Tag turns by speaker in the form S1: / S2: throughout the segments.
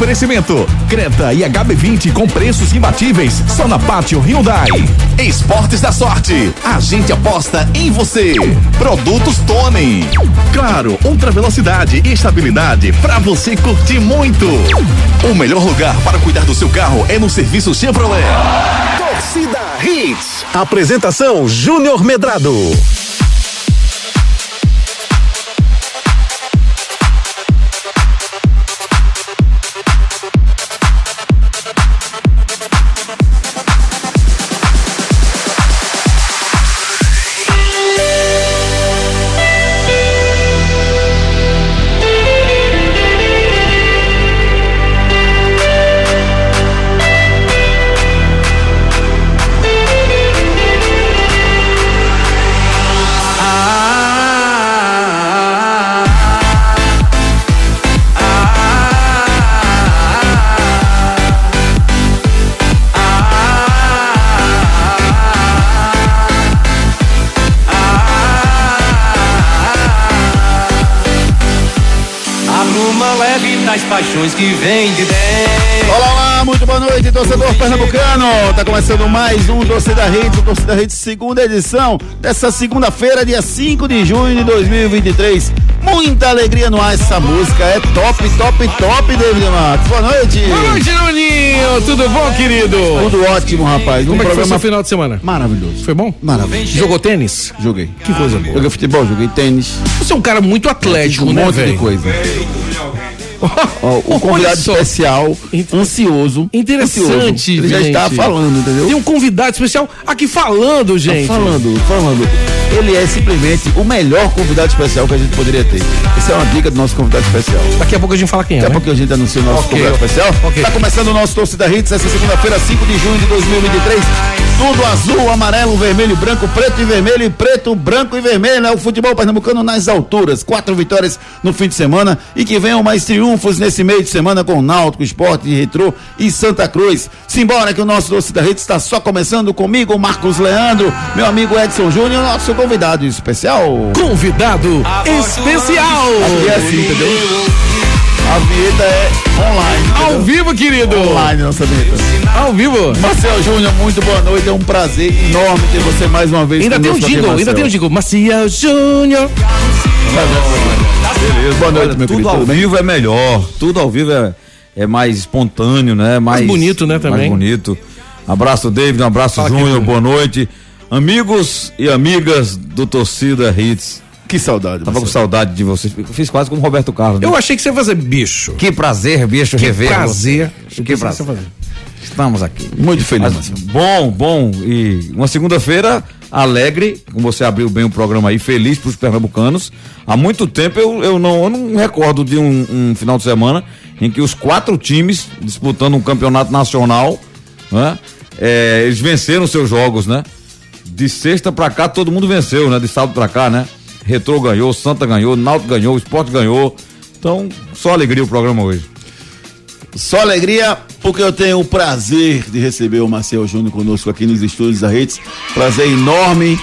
S1: Oferecimento: Creta e HB20 com preços imbatíveis só na Pátio Hyundai. Esportes da Sorte. A gente aposta em você. Produtos Tony. Claro, ultra velocidade e estabilidade para você curtir muito. O melhor lugar para cuidar do seu carro é no serviço Chevrolet. Torcida Hits. Apresentação Júnior Medrado.
S2: Paixões que vem de dentro.
S3: Olá, olá, muito boa noite, torcedor pernambucano. Tá começando mais um Torcida Rede, o Torcida Rede segunda edição dessa segunda-feira, dia 5 de junho de 2023. Muita alegria no ar, essa música é top, top, top, David Matos. Boa noite.
S4: Boa noite, Nuninho. Tudo bom, querido?
S3: Tudo ótimo, rapaz.
S4: Como um é que foi final de semana?
S3: Maravilhoso.
S4: Foi bom?
S3: Maravilhoso.
S4: Jogou tênis?
S3: Joguei.
S4: Que coisa boa.
S3: Joguei futebol, joguei tênis.
S4: Você é um cara muito atlético,
S3: um
S4: né,
S3: monte
S4: velho?
S3: de coisa. O convidado especial, ansioso.
S4: Interessante,
S3: ansioso. Ele já está falando, entendeu?
S4: Tem um convidado especial aqui falando, gente.
S3: Tá falando, falando. Ele é simplesmente o melhor convidado especial que a gente poderia ter. Essa é uma dica do nosso convidado especial.
S4: Daqui a pouco a gente fala quem é.
S3: Daqui a
S4: né?
S3: pouco a gente anuncia o nosso
S4: Ok,
S3: convidado especial.
S4: ok.
S3: Tá começando o nosso Torcida Hits essa segunda-feira, 5 de junho de 2023. Tudo azul, amarelo, vermelho, branco, preto e vermelho, e preto, branco e vermelho. É o futebol pernambucano nas alturas. Quatro vitórias no fim de semana e que venham mais triunfos nesse meio de semana com Náutico, Esporte, Retrô e Santa Cruz. Simbora que o nosso Torcida Hits está só começando comigo, Marcos Leandro, meu amigo Edson Júnior, nosso convidado especial.
S4: Convidado especial.
S3: Aqui é assim, entendeu? A vinheta é online.
S4: Ao
S3: entendeu?
S4: vivo, querido.
S3: Online, nossa vinheta.
S4: Ao vivo.
S3: Marcel Júnior, muito boa noite. É um prazer enorme ter você mais uma vez.
S4: Ainda tem um jingle, ainda
S3: Marcel.
S4: tem um jingle. Maciel Júnior.
S3: Beleza, boa noite,
S5: Olha,
S3: meu
S5: tudo
S3: querido.
S5: ao
S3: Tudo bem?
S5: vivo é melhor. Tudo ao vivo é, é mais espontâneo, né? Mais,
S4: bonito, né, também.
S5: Mais bonito. Abraço, David. Um abraço,
S4: Fala,
S5: Júnior. Boa noite. Amigos e amigas do Torcida Hits.
S3: Que saudade.
S5: Tava com saudade de vocês. Eu fiz quase como Roberto Carlos. né?
S4: Eu achei que você ia fazer bicho.
S5: Que prazer, bicho,
S4: Que
S5: rever.
S4: prazer.
S5: você. Que prazer. Estamos aqui.
S3: Muito feliz,
S5: Mas, bom, bom. E uma segunda-feira alegre, como você abriu bem o programa aí, feliz para os pernambucanos. Há muito tempo eu, eu, não, eu não recordo de um, um final de semana em que os quatro times disputando um campeonato nacional, né? É, eles venceram seus jogos, né? De sexta pra cá todo mundo venceu, né? De sábado pra cá, né? Retrô ganhou, Santa ganhou, Náutico ganhou, Esporte ganhou. Então, só alegria o programa hoje.
S3: Só alegria, porque eu tenho o prazer de receber o Marcel Júnior conosco aqui nos estúdios da Redes. Prazer enorme,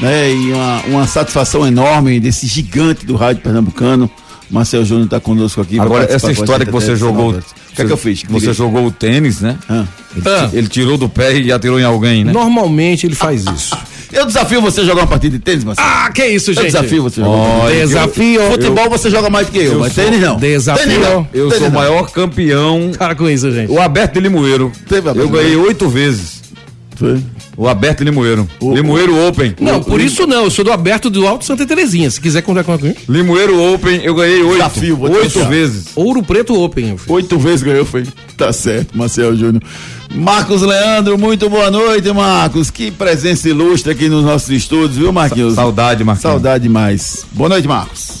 S3: né? E uma, uma satisfação enorme desse gigante do rádio pernambucano. Marcel Júnior está conosco aqui.
S5: Agora, essa história que você jogou.
S3: O que é que eu fiz?
S5: Você
S3: Diga.
S5: jogou o tênis, né?
S3: Ah.
S5: Ele,
S4: Ah.
S5: ele tirou do pé e atirou em alguém, né?
S4: Normalmente ele faz isso.
S3: Eu desafio você a jogar uma partida de tênis, Marcelo.
S4: Ah, que isso,
S3: eu
S4: gente.
S3: desafio você a jogar uma partida.
S5: Olha,
S4: Desafio.
S3: Futebol você joga mais do que eu,
S5: eu
S3: mas
S5: sou-
S3: tênis não.
S4: Desafio.
S3: Tênis não.
S5: Eu
S3: Tênis
S5: sou o maior campeão.
S4: Para com isso, gente.
S5: O Aberto de Limoeiro.
S3: Teve Aberto
S5: Eu
S3: de
S5: ganhei oito vezes.
S3: Foi.
S5: O Aberto de Limoeiro.
S3: O-
S5: Limoeiro Open.
S4: Não, por isso não. Eu sou do aberto do Alto Santa Terezinha. Se quiser contar comigo.
S5: Limoeiro Open, eu ganhei oito.
S3: Desafio,
S5: oito vezes.
S4: Ouro Preto Open.
S3: Oito vezes ganhou, foi. Tá certo, Marcel Júnior. Marcos Leandro, muito boa noite, Marcos. Que presença ilustre aqui nos nossos estúdios, viu, Marquinhos?
S5: Saudade, Marquinhos.
S3: Saudade demais. Boa noite, Marcos.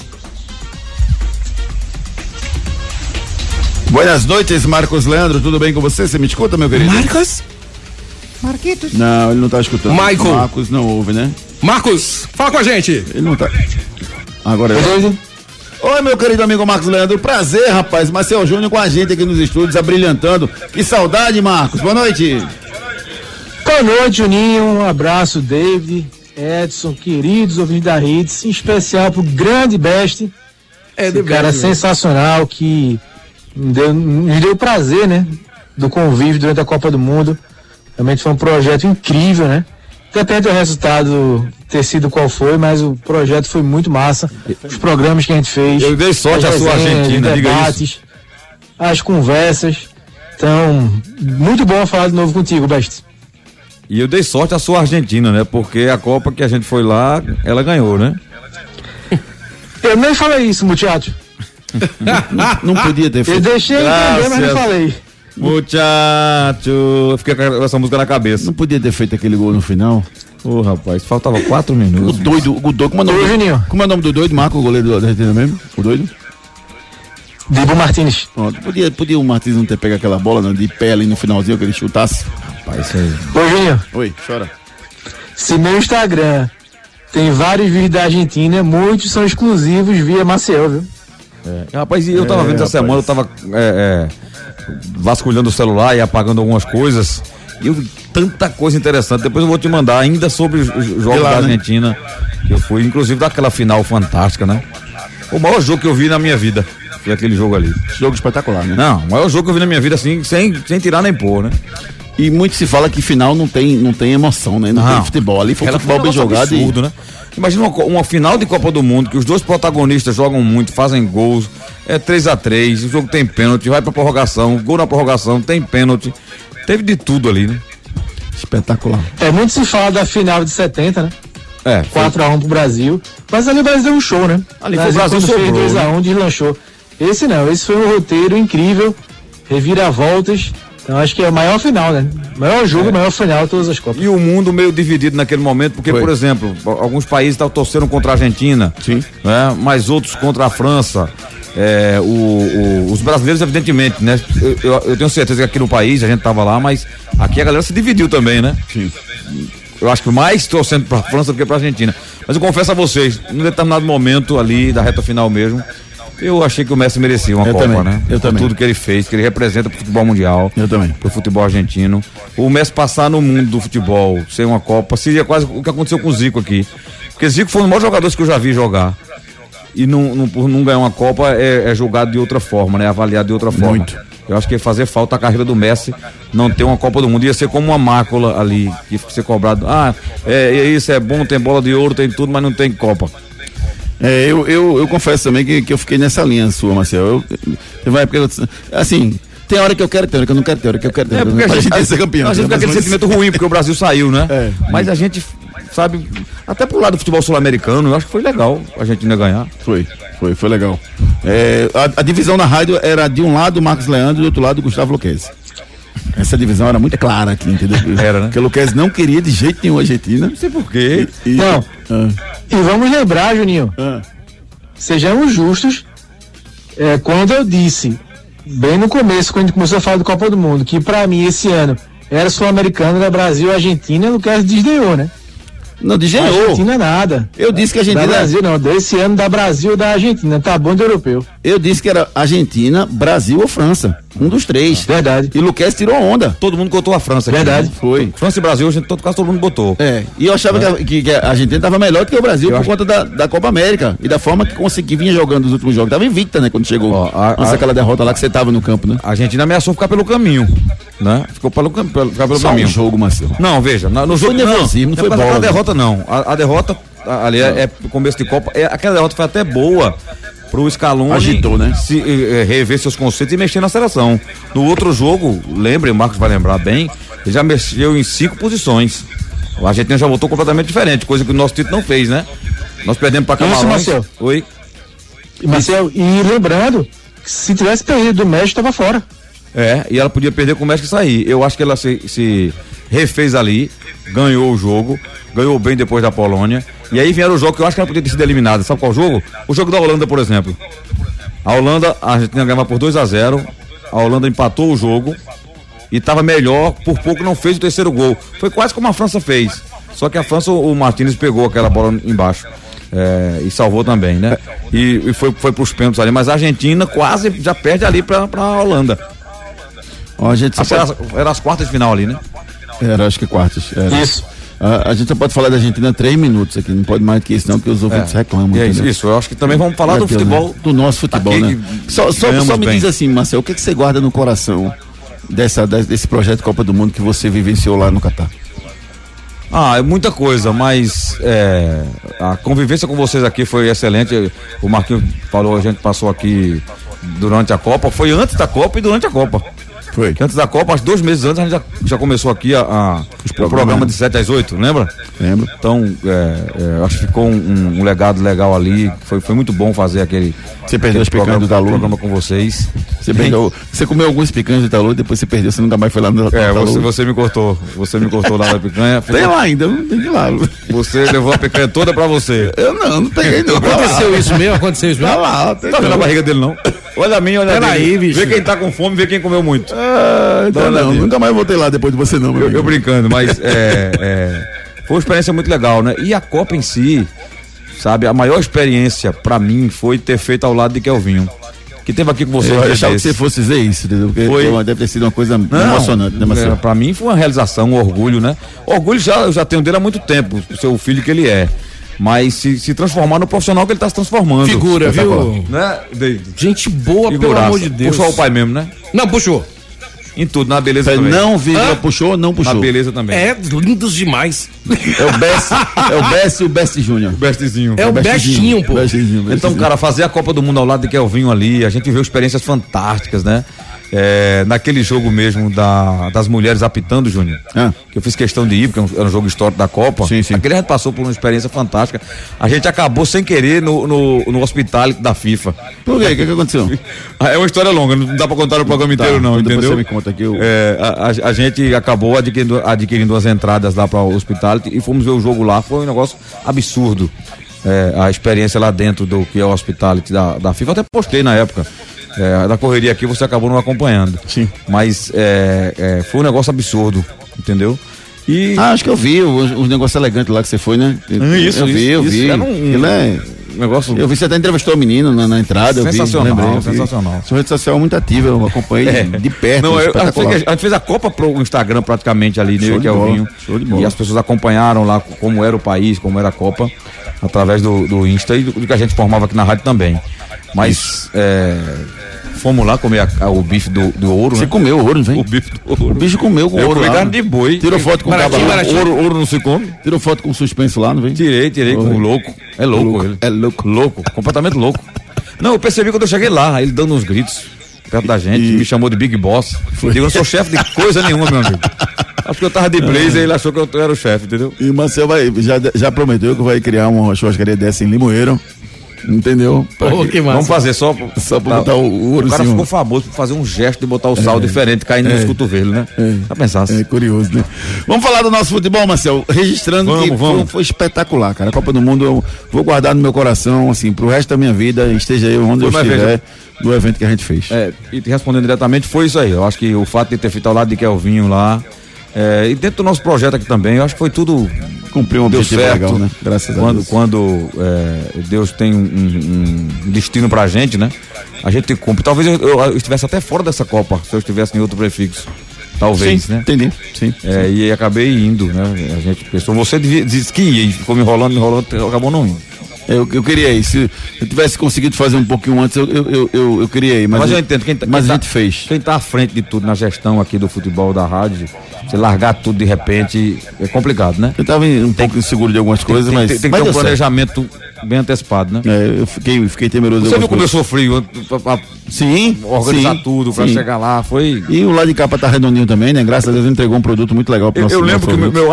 S3: Boas noites, Marcos Leandro. Tudo bem com você? Você me escuta, meu querido?
S4: Marcos?
S3: Não, ele não tá escutando.
S4: Michael.
S3: Marcos não ouve, né?
S4: Marcos, fala com a gente.
S3: Ele não tá. Agora eu. Oi, meu querido amigo Marcos Leandro. Prazer, rapaz. Marcel Júnior com a gente aqui nos estúdios, abrilhantando. Que saudade, Marcos. Boa noite.
S6: Boa noite, Juninho. Um abraço, David, Edson, queridos ouvintes da Hits, em especial pro grande Best,
S4: É,
S6: esse cara sensacional que me deu, me deu prazer, né? Do convívio durante a Copa do Mundo. Realmente foi um projeto incrível, né? Depende do resultado ter sido qual foi, mas o projeto foi muito massa. Os programas que a gente fez.
S5: Eu dei sorte à sua Argentina,
S6: os
S5: diga
S6: debates, as conversas. Então, muito bom falar de novo contigo, Best.
S5: E eu dei sorte à sua Argentina, né? Porque a Copa que a gente foi lá, ela ganhou, né?
S6: Eu nem falei isso, muchacho.
S3: Não podia ter
S6: Eu
S3: feito.
S6: deixei entender, mas não
S5: Graças.
S6: falei.
S5: Muchacho, eu fiquei com essa música na cabeça.
S3: Não podia ter feito aquele gol no final.
S5: Ô, rapaz, faltava quatro
S3: O
S5: minutos.
S3: doido, o doido, como é o nome? Como é o nome do doido, Marco, o goleiro da Argentina mesmo? O doido?
S6: Dibo Martins.
S3: Pronto. Podia, podia o Martins não ter pego aquela bola não, de pé ali no finalzinho, que ele chutasse.
S5: Rapaz, isso aí.
S6: Ô, Juninho,
S3: Oi, chora.
S6: se meu Instagram tem vários vídeos da Argentina, muitos são exclusivos via Maciel, viu?
S5: Rapaz, e eu tava
S3: É,
S5: vendo essa
S3: rapaz.
S5: semana, eu tava é, é, vasculhando o celular e apagando algumas coisas. E eu vi tanta coisa interessante. Depois eu vou te mandar ainda sobre os os jogos
S3: lá,
S5: da
S3: né?
S5: Argentina. Que eu fui, inclusive daquela final fantástica, né? O maior jogo que eu vi na minha vida foi aquele jogo ali.
S3: Jogo espetacular, né?
S5: Não, o maior jogo que eu vi na minha vida, assim, sem, sem tirar nem pôr, né?
S3: E muito se fala que final não tem, não tem emoção, né? Não, tem futebol. Ali foi um futebol bem jogado. e-
S5: absurdo, né? Imagina uma, uma final de Copa do Mundo que os dois protagonistas jogam muito, fazem gols, é 3 a 3 o jogo tem pênalti, vai pra prorrogação, gol na prorrogação, tem pênalti. Teve de tudo ali, né?
S3: Espetacular.
S6: É, muito se fala da final de 70, né?
S5: É, foi-
S6: 4x1 pro Brasil. Mas ali o Brasil deu um show, né?
S5: Ali o Brasil
S6: quando fez
S5: sobrou,
S6: 2x1, deslanchou. Esse não, esse foi um roteiro incrível, reviravoltas. Então acho que é o maior final, né? Maior jogo, maior final de todas as Copas.
S5: E o mundo meio dividido naquele momento, porque,
S3: Foi.
S5: por exemplo, alguns países estavam torcendo contra a Argentina,
S3: Sim.
S5: né? mas outros contra a França. É, o- o- os brasileiros, evidentemente, né? Eu, eu- eu tenho certeza que aqui no país a gente tava lá, mas aqui a galera se dividiu também, né?
S3: Sim.
S5: Eu acho que mais torcendo pra França do que pra Argentina. Mas eu confesso a vocês, num determinado momento ali, da reta final mesmo, eu achei que o Messi merecia uma
S3: Eu
S5: Copa,
S3: também,
S5: né?
S3: eu
S5: Por
S3: também.
S5: tudo que ele fez, que ele representa pro futebol mundial.
S3: Eu também.
S5: Pro futebol argentino. O Messi passar no mundo do futebol sem uma Copa seria quase o que aconteceu com o Zico aqui. Porque Zico foi um dos maiores jogadores que eu já vi jogar. E não, não- por não ganhar uma Copa é, é julgado de outra forma, né? Avaliado de outra forma.
S3: Muito.
S5: Eu acho que ia fazer falta a carreira do Messi não ter uma Copa do Mundo. Ia ser como uma mácula ali, que ser cobrado. Ah, é, é isso, é bom, tem bola de ouro, tem tudo, mas não tem Copa.
S3: É, eu, eu, eu confesso também que, que eu fiquei nessa linha sua, Marcel. Eu, teve uma época que eu, assim, tem hora que eu quero, tem hora que eu não quero, tem hora que eu quero, tem
S5: É
S3: hora que
S5: porque a gente,
S3: quero. ser campeão.
S5: a gente
S3: né?
S5: fica aquele sentimento ruim porque o Brasil saiu, né?
S3: É.
S5: Mas a gente, sabe, até pro lado do futebol sul-americano, eu acho que foi legal a Argentina ganhar.
S3: Foi, foi, foi legal. É, a, a divisão na rádio era de um lado o Marcos Leandro e do outro lado o Gustavo Luquez. Essa divisão era muito clara aqui, entendeu?
S5: Era, né?
S3: Porque o Luquez não queria de jeito nenhum a Argentina.
S5: Não sei porquê.
S3: E,
S6: Não.
S3: Ah,
S6: E vamos lembrar, Juninho,
S3: ah,
S6: sejamos justos, é, quando eu disse, bem no começo, quando a gente começou a falar do Copa do Mundo, que pra mim esse ano era sul-americano, era Brasil e Argentina, o Lucas desdenhou, né?
S3: Não, desgenhou.
S6: Argentina nada.
S3: Eu disse que a
S6: Da
S3: Argentina.
S6: Brasil não, desse ano da Brasil da Argentina, tá bom do europeu.
S3: Eu disse que era Argentina, Brasil ou França. Um dos três.
S6: Verdade.
S3: E Luquez tirou onda.
S5: Todo mundo botou a França aqui.
S6: Verdade.
S5: né?
S3: Foi.
S5: França e Brasil, a gente, todo, quase todo mundo botou.
S3: É, e eu achava que, a, que- que a Argentina estava melhor do que o Brasil
S5: Eu
S3: por
S5: acho-
S3: conta da, da Copa América e da forma que conseguia vinha jogando nos últimos jogos. Tava invicta, né, quando chegou.
S5: Ó, a- a-
S3: daquela derrota lá que você tava no campo, né?
S5: A Argentina ameaçou ficar pelo caminho, né? Ficou pelo, pelo, ficar pelo
S3: Só
S5: caminho.
S3: um jogo, Marcelo.
S5: Não, veja, na- no jogo
S3: foi nervosismo, não foi
S5: por causa
S3: bola,
S5: daquela derrota não. A, a derrota a- ali é, é começo de Copa, é, aquela derrota foi até boa pro Scaloni
S3: Agitou, né?
S5: se, eh, eh, rever seus conceitos e mexer na seleção. No outro jogo, lembre, o Marcos vai lembrar bem, ele já mexeu em cinco posições. A Argentina já voltou completamente diferente, coisa que o nosso título não fez, né? Nós perdemos pra
S6: Isso,
S5: Camarões.
S6: Marcelo.
S5: Oi.
S6: E, Marcel, e lembrando, se tivesse perdido do México, tava fora.
S5: É, e ela podia perder com o México e sair. Eu acho que ela se, se refez ali, ganhou o jogo, ganhou bem depois da Polônia. E aí vieram o jogo que eu acho que ela podia ter sido eliminada. Sabe qual jogo? O jogo da Holanda, por exemplo. A Holanda, a Argentina ganhava por 2 a 0 A Holanda empatou o jogo e estava melhor, por pouco não fez o terceiro gol. Foi quase como a França fez. Só que a França, o Martinez pegou aquela bola embaixo. é, e salvou também, né? E, e foi, foi pros pênaltis ali. Mas a Argentina quase já perde ali pra, pra Holanda.
S3: Ó, a gente
S5: que era, era as quartas de final ali, né?
S3: Era, acho que quartos. Era.
S6: Isso.
S3: A, a gente só pode falar da Argentina três minutos aqui, não pode mais que isso, não, porque os ouvintes reclamam.
S5: E é isso,
S3: entendeu?
S5: isso, eu acho que também vamos falar do futebol.
S3: né? Do nosso futebol,
S5: Aqui,
S3: né? Só, só, só me
S5: bem.
S3: diz assim, Marcel, o que, que você guarda no coração dessa, des- desse projeto Copa do Mundo que você vivenciou lá no Catar?
S5: Ah, é muita coisa, mas é, a convivência com vocês aqui foi excelente. O Marquinhos falou, a gente passou aqui durante a Copa, foi antes da Copa e durante a Copa.
S3: Foi.
S5: Que antes da Copa, acho que dois meses antes, a gente já, já começou aqui a, a- o programa de 7 às 8, lembra?
S3: Lembro.
S5: Então, é, é, acho que ficou um, um legado legal ali. Foi, foi muito bom fazer aquele,
S3: Você perdeu
S5: aquele
S3: as picanhas
S5: programa,
S3: do Dalu?
S5: programa com vocês.
S3: Você, perdeu, você comeu alguns picanhas de Itaú, depois você perdeu, você nunca mais foi lá no
S5: É,
S3: Itaú.
S5: você, você me cortou. Você me cortou lá na picanha.
S3: Tem lá ainda, não tem que ir lá.
S5: Você levou a picanha toda pra você.
S3: Eu não, não peguei não. Tá lá.
S4: Aconteceu isso mesmo? Aconteceu isso
S3: Tá
S4: mesmo?
S3: lá, tem
S5: Tá vendo a barriga dele não? Olha a minha, olha a
S4: bicho.
S5: Vê quem tá com fome, vê quem comeu muito.
S3: Ah,
S5: Dona
S3: não, nunca mais voltei lá depois de você não, meu
S5: Eu, eu brincando, mas é, é, foi uma experiência muito legal, né? E a Copa em si, sabe, a maior experiência pra mim foi ter feito ao lado de Kelvinho. Que teve aqui com você.
S3: Eu achava que você fosse dizer isso, entendeu? Porque
S5: Foi.
S3: deve ter sido uma coisa
S5: Não,
S3: emocionante, né,
S5: é, pra mim foi uma realização, um orgulho, né? Orgulho já, eu já tenho dele há muito tempo, o seu filho que ele é. Mas se, se transformar no profissional que ele tá se transformando.
S4: Figura, viu?
S5: Né, David?
S4: Gente boa, pelo
S5: Figuraça.
S4: amor de Deus.
S5: Puxou o pai mesmo, né?
S4: Não, puxou.
S5: Em tudo, na beleza também.
S3: não, vírgula, puxou, não
S5: Na
S3: puxou.
S5: beleza também.
S4: É, lindos demais.
S3: É o Best, é o Best e o Best Júnior.
S5: Bestzinho.
S4: É o bestinho, pô.
S3: Bestinho, bestinho.
S5: Então, cara, fazer a Copa do Mundo ao lado de Kelvinho ali, a gente viu experiências fantásticas, né? É, naquele jogo mesmo da, das mulheres apitando, Júnior,
S3: Ah.
S5: que eu fiz questão de ir, porque era um jogo histórico da Copa.
S3: Sim, sim.
S5: Aquele a gente passou por uma experiência fantástica. A gente acabou sem querer no, no, no hospital da FIFA.
S3: Por quê? O que, que aconteceu?
S5: É uma história longa, não dá pra contar no programa
S3: Tá,
S5: inteiro, não, entendeu?
S3: você me conta aqui, eu-
S5: É, a, a- a gente acabou adquirindo, adquirindo as entradas lá para o hospitality e fomos ver o jogo lá. Foi um negócio absurdo. É, a experiência lá dentro do que é o hospitality da, da FIFA. Até postei na época. É, da correria aqui você acabou não acompanhando.
S3: Sim.
S5: Mas é, é, foi um negócio absurdo, entendeu? E.
S3: Ah, acho que eu vi os, os negócios elegantes lá que você foi, né?
S5: isso,
S3: eu vi, eu
S5: isso,
S3: vi.
S5: era um-
S3: Aquilo é-
S5: negócio.
S3: Eu vi você até entrevistou o menino na, na entrada. eu vi,
S5: Sensacional,
S3: lembrei, eu vi.
S5: sensacional.
S3: Sua rede social é muito ativa, eu acompanhei
S5: É.
S3: de perto.
S5: Não, eu- a, gente fez, a gente fez a Copa pro Instagram praticamente ali, né, que é o vinho. E as pessoas acompanharam lá como era o país, como era a Copa, através do, do Insta e do, do que a gente formava aqui na rádio também. Mas é, fomos lá comer a- a- o bife do, do ouro,
S3: Você
S5: né?
S3: comeu ouro, não vem?
S5: O bife do
S3: O
S5: ouro.
S3: bicho comeu com
S5: Eu
S3: ouro
S5: carne de boi.
S3: Tirou foto com o.
S5: Ouro, ouro não se come?
S3: Tirou foto com suspenso lá, não vem?
S5: Tirei, tirei com
S3: Oi.
S5: o louco. É louco,
S3: Louco.
S5: ele.
S3: É louco.
S5: Louco, completamente louco. Não, eu percebi quando eu cheguei lá, ele dando uns gritos perto da gente,
S3: E-
S5: me chamou de Big Boss. Eu digo, eu não sou chefe de coisa nenhuma, meu amigo. Acho que eu tava de blazer e ele achou que eu era o chefe, entendeu?
S3: E o Marcel vai, já, já prometeu que vai criar uma churrascaria dessa em Limoeiro. Entendeu? Pra
S4: Pô,
S3: que-
S4: massa.
S5: Vamos fazer só.
S3: Só pra botar o- o ouro
S5: O cara ficou famoso por fazer um gesto de botar o sal diferente caindo nos cotovelos, né? Já pensasse.
S3: É curioso, né? Vamos falar do nosso futebol, Marcel. Registrando
S5: Vamos,
S3: que
S5: vamos.
S3: Foi, foi espetacular, cara. A Copa do Mundo eu vou guardar no meu coração, assim, pro resto da minha vida, esteja eu onde eu estiver, do evento que a gente fez.
S5: É, e te respondendo diretamente, foi isso aí. Eu acho que o fato de ter feito ao lado de Kelvinho lá. É, e dentro do nosso projeto aqui também, eu acho que foi tudo
S3: Cumpriu um objetivo
S5: certo.
S3: legal, né? Graças a
S5: quando,
S3: Deus.
S5: Quando é, Deus tem um, um- destino pra gente, né? A gente cumpre. Talvez eu, eu estivesse até fora dessa Copa, se eu estivesse em outro prefixo. Talvez,
S3: Sim,
S5: né?
S3: entendi. Sim.
S5: É, e acabei indo, né? A gente pensou, você devia- disse que ia, ficou me enrolando, me enrolando, acabou não indo.
S3: Eu, eu queria ir. Se eu tivesse conseguido fazer um pouquinho antes, eu, eu, eu, eu, eu queria ir. Mas,
S5: Mas eu entendo, quem tá-
S3: mas
S5: quem
S3: a
S5: tá-
S3: gente fez.
S5: Quem tá à frente de tudo na gestão aqui do futebol da rádio, você largar tudo de repente é complicado, né?
S3: Eu tava um pouco inseguro de algumas coisas,
S5: tem,
S3: mas.
S5: tem, tem que
S3: mas
S5: ter um
S3: certo.
S5: planejamento bem antecipado, né?
S3: É, eu fiquei, fiquei temeroso
S5: Você viu como eu sofri
S3: Sim.
S5: organizar
S3: sim,
S5: tudo
S3: sim.
S5: chegar lá? Foi.
S3: E o lado de cá tá redondinho também, né? Graças a Deus entregou um produto muito legal pro
S5: Eu,
S3: nosso
S5: eu lembro
S3: nosso
S5: que o meu, meu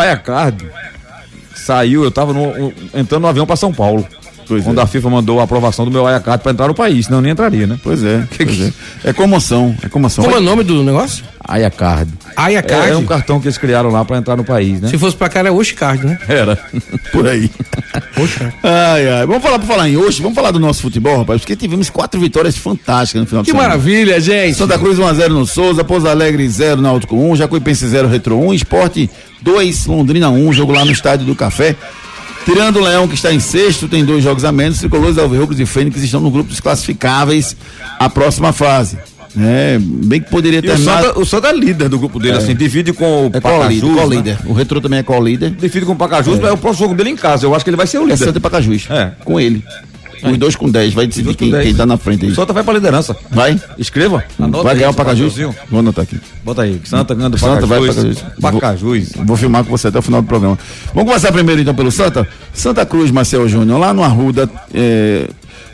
S5: saiu, eu tava no- um- entrando no avião pra São Paulo.
S3: Pois
S5: quando
S3: é.
S5: a FIFA mandou a aprovação do meu Wirecard pra entrar no país, senão eu nem entraria, né?
S3: Pois é, pois é. É comoção, é comoção.
S4: Como é o nome do negócio?
S5: Wirecard.
S4: Aya
S5: É,
S4: Card.
S5: é um cartão que eles criaram lá pra entrar no país, né?
S4: Se fosse pra cá era Osh Card, né?
S5: Era.
S3: por aí.
S4: Poxa.
S3: Ai, ai. Vamos falar, por falar em hoje, vamos falar do nosso futebol, rapaz, porque tivemos quatro vitórias fantásticas no final
S4: Que
S3: de semana.
S4: maravilha, gente.
S3: Santa Cruz 1x0 no Souza, Pouso Alegre 0, Náutico 1, Jacuipense 0, Retro 1, Esporte 2, Londrina 1, jogo lá no Estádio do Café. Tirando o Leão, que está em sexto, tem dois jogos a menos, Tricolores, Alvirrubros e Fênix estão no grupo dos classificáveis à próxima fase. É, bem que poderia
S5: E o. Santa, o Santa é líder do grupo dele, assim, divide com o
S3: É
S5: Pacajus.
S3: co-líder.
S5: né?
S3: O Retro também é co-líder.
S5: Divide com o Pacajus, mas é o próximo jogo dele em casa. Eu acho que ele vai ser o
S3: É
S5: líder.
S3: Santa e Pacajus.
S5: É.
S3: Com ele. Os dois com 10. Vai decidir quem,
S5: 10.
S3: quem tá na frente aí.
S5: O Santa vai pra liderança.
S3: Vai?
S5: Escreva. Anota
S3: vai ganhar o Pacajus? Vou anotar aqui.
S5: Bota aí. Santa ganhando do
S3: Santa vai
S5: Pacajus.
S3: Pacajus.
S5: Pacajus.
S3: Vou filmar com você até o final do programa. Vamos começar primeiro então pelo Santa. Santa Cruz, Marcelo Júnior, lá no Arruda. é,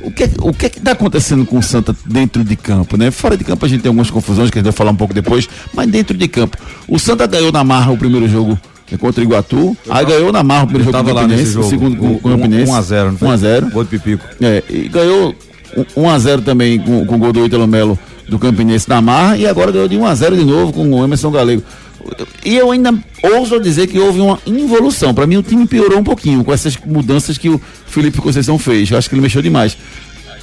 S3: o que o que está acontecendo com o Santa dentro de campo, né? Fora de campo a gente tem algumas confusões que a gente vai falar um pouco depois, mas dentro de campo. O Santa ganhou na marra o primeiro jogo é, contra o Iguatu, aí ganhou na marra o primeiro
S5: Eu
S3: jogo
S5: tava
S3: contra o Campinense, o segundo com, com o Campinense.
S5: 1 a 0, não foi?
S3: 1 a 0.
S5: Gol de Pipico.
S3: É, e ganhou 1 a 0 também com, com o gol do Ítalo Melo do Campinense na marra e agora ganhou de 1 a 0 de novo com o Emerson Galego. E eu ainda ouso dizer que houve uma involução. Para mim o time piorou um pouquinho com essas mudanças que o Felipe Conceição fez. Eu acho que ele mexeu demais.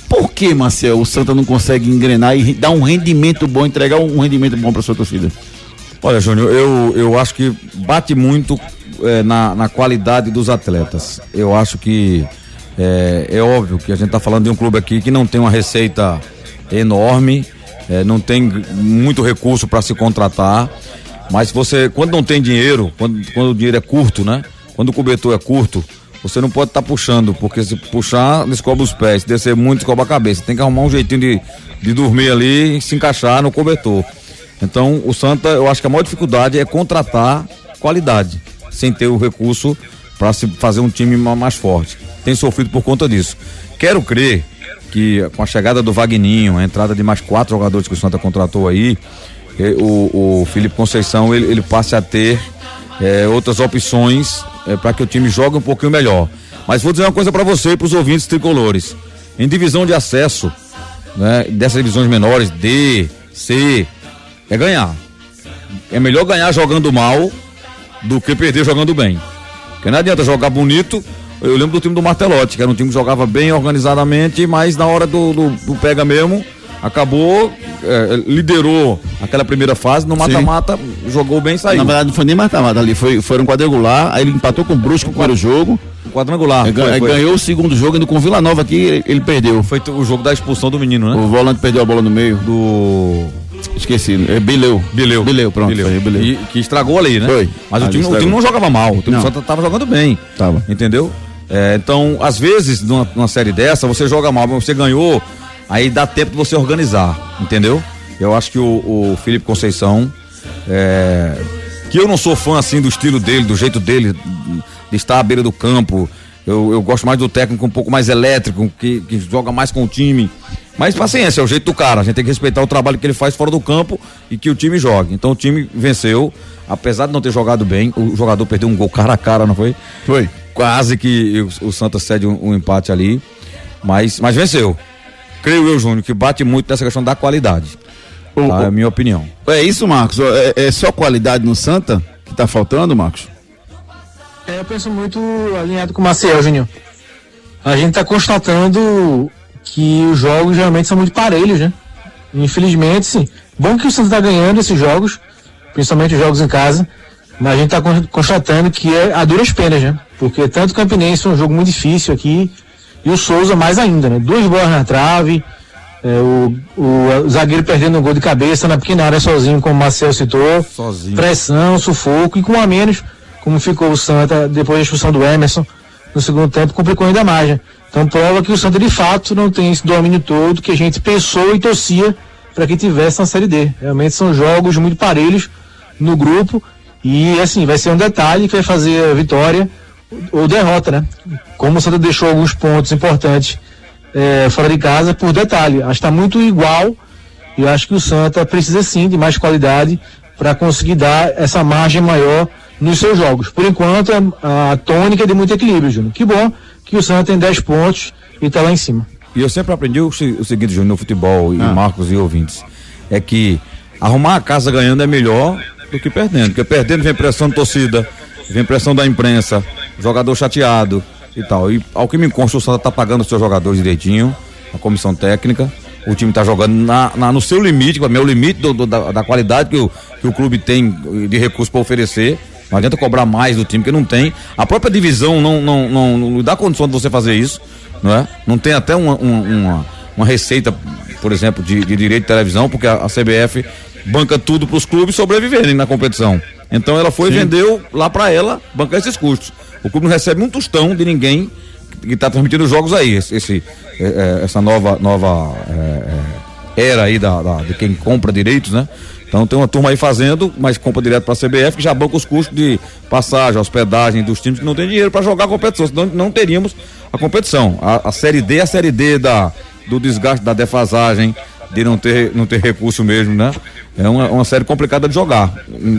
S3: Por que, Marcel, o Santa não consegue engrenar e dar um rendimento bom, entregar um rendimento bom para sua torcida?
S5: Olha, Júnior, eu, eu acho que bate muito eh, na, na qualidade dos atletas. Eu acho que é, é óbvio que a gente está falando de um clube aqui que não tem uma receita enorme, eh, não tem muito recurso para se contratar. Mas você, quando não tem dinheiro, quando, quando o dinheiro é curto, né? Quando o cobertor é curto, você não pode estar puxando, porque se puxar, descobre os pés. Se descer muito, descobre a cabeça. Tem que arrumar um jeitinho de, de dormir ali e se encaixar no cobertor. Então, o Santa, eu acho que a maior dificuldade é contratar qualidade, sem ter o recurso para se fazer um time ma- mais forte. Tem sofrido por conta disso. Quero crer que com a chegada do Vagninho, a entrada de mais quatro jogadores que o Santa contratou aí, o, o Felipe Conceição ele, ele passe a ter eh, outras opções para que o time jogue um pouquinho melhor. Mas vou dizer uma coisa para você e para os ouvintes tricolores: em divisão de acesso, né, dessas divisões menores, D, C, é ganhar. É melhor ganhar jogando mal do que perder jogando bem. Porque não adianta jogar bonito. Eu lembro do time do Martelotti, que era um time que jogava bem organizadamente, mas na hora do, do- do pega mesmo, acabou, eh, liderou aquela primeira fase, no mata-mata, jogou bem e saiu.
S3: Na verdade, não foi nem mata-mata ali, foi, foi um quadrangular, aí ele empatou com o Brusco no primeiro jogo,
S5: Quadrangular.
S3: aí
S5: foi-
S3: aí
S5: foi-
S3: ganhou o segundo jogo, indo com o Vila Nova aqui, ele, ele perdeu.
S5: Foi o jogo da expulsão do menino, né?
S3: O volante perdeu a bola no meio.
S5: Do.
S3: Esqueci, é Bileu.
S5: Bileu.
S3: Bileu, pronto.
S5: Bileu.
S3: foi, Bileu.
S5: E, que estragou ali, né?
S3: Foi.
S5: Mas o time, o time não jogava mal, o time
S3: Não.
S5: só tava jogando bem.
S3: Tava.
S5: Entendeu? É, então, às vezes, numa, numa série dessa, você joga mal, mas você ganhou, aí dá tempo de você organizar, entendeu? Eu acho que o, o Felipe Conceição, é, que eu não sou fã assim do estilo dele, do jeito dele, de estar à beira do campo. Eu, eu gosto mais do técnico um pouco mais elétrico, que, que joga mais com o time. Mas paciência, é o jeito do cara. A gente tem que respeitar o trabalho que ele faz fora do campo e que o time jogue. Então o time venceu, apesar de não ter jogado bem. O jogador perdeu um gol cara a cara, não foi?
S3: Foi.
S5: Quase que o, o Santa cede um, um empate ali. Mas, mas venceu. Creio eu, Júnior, que bate muito nessa questão da qualidade.
S3: O-
S5: Tá? É a minha opinião.
S3: é isso, Marcos. É, é só qualidade no Santa que tá faltando, Marcos?
S6: É, eu penso muito alinhado com o Maciel, Júnior. A gente tá constatando que os jogos geralmente são muito parelhos, né? Infelizmente, sim. Bom que o Santos tá ganhando esses jogos, principalmente os jogos em casa, mas a gente tá con- constatando que é a duras penas, né? Porque tanto o Campinense foi um jogo muito difícil aqui, e o Souza mais ainda, né? Duas bolas na trave, é, o, o- o zagueiro perdendo um gol de cabeça na pequena área sozinho, como o Marcel citou.
S5: Sozinho.
S6: Pressão, sufoco, e com um a menos, como ficou o Santa depois da expulsão do Emerson no segundo tempo, complicou ainda mais. Né? Então prova que o Santa de fato não tem esse domínio todo que a gente pensou e torcia para que tivesse na Série D. Realmente são jogos muito parelhos no grupo e assim, vai ser um detalhe que vai fazer a vitória ou derrota, né? Como o Santa deixou alguns pontos importantes eh, fora de casa por detalhe. Acho que está muito igual e eu acho que o Santa precisa sim de mais qualidade para conseguir dar essa margem maior nos seus jogos. Por enquanto, a, a tônica é de muito equilíbrio, Júnior. Que bom que o Santa tem 10 pontos e está lá em cima.
S5: E eu sempre aprendi o, o seguinte, Júnior, no futebol, e
S3: Ah.
S5: Marcos e ouvintes, é que arrumar a casa ganhando é melhor do que perdendo. Porque perdendo vem pressão de torcida, vem pressão da imprensa, jogador chateado e tal. E ao que me consta, o Santa tá pagando os seus jogadores direitinho, a comissão técnica. O time tá jogando na, na- no seu limite, para é o limite do- do- da, da qualidade que o, que o clube tem de recursos para oferecer. Não adianta cobrar mais do time, que não tem. A própria divisão não, não, não, não dá condição de você fazer isso, não é? Não tem até uma, uma, uma, uma receita por exemplo, de, de direito de televisão, porque a, a CBF banca tudo para os clubes sobreviverem na competição. Então ela foi e vendeu lá para ela bancar esses custos. O clube não recebe um tostão de ninguém que está transmitindo os jogos aí. Esse, esse é, é, essa nova, nova é, é, era aí da, da, de quem compra direitos, né? Então tem uma turma aí fazendo, mas compra direto para a CBF que já banca os custos de passagem, hospedagem dos times que não tem dinheiro para jogar a competição, senão não teríamos a competição. A, a Série D é a Série D da, do desgaste, da defasagem, de não ter, não ter recurso mesmo, né? É uma, uma série complicada de jogar.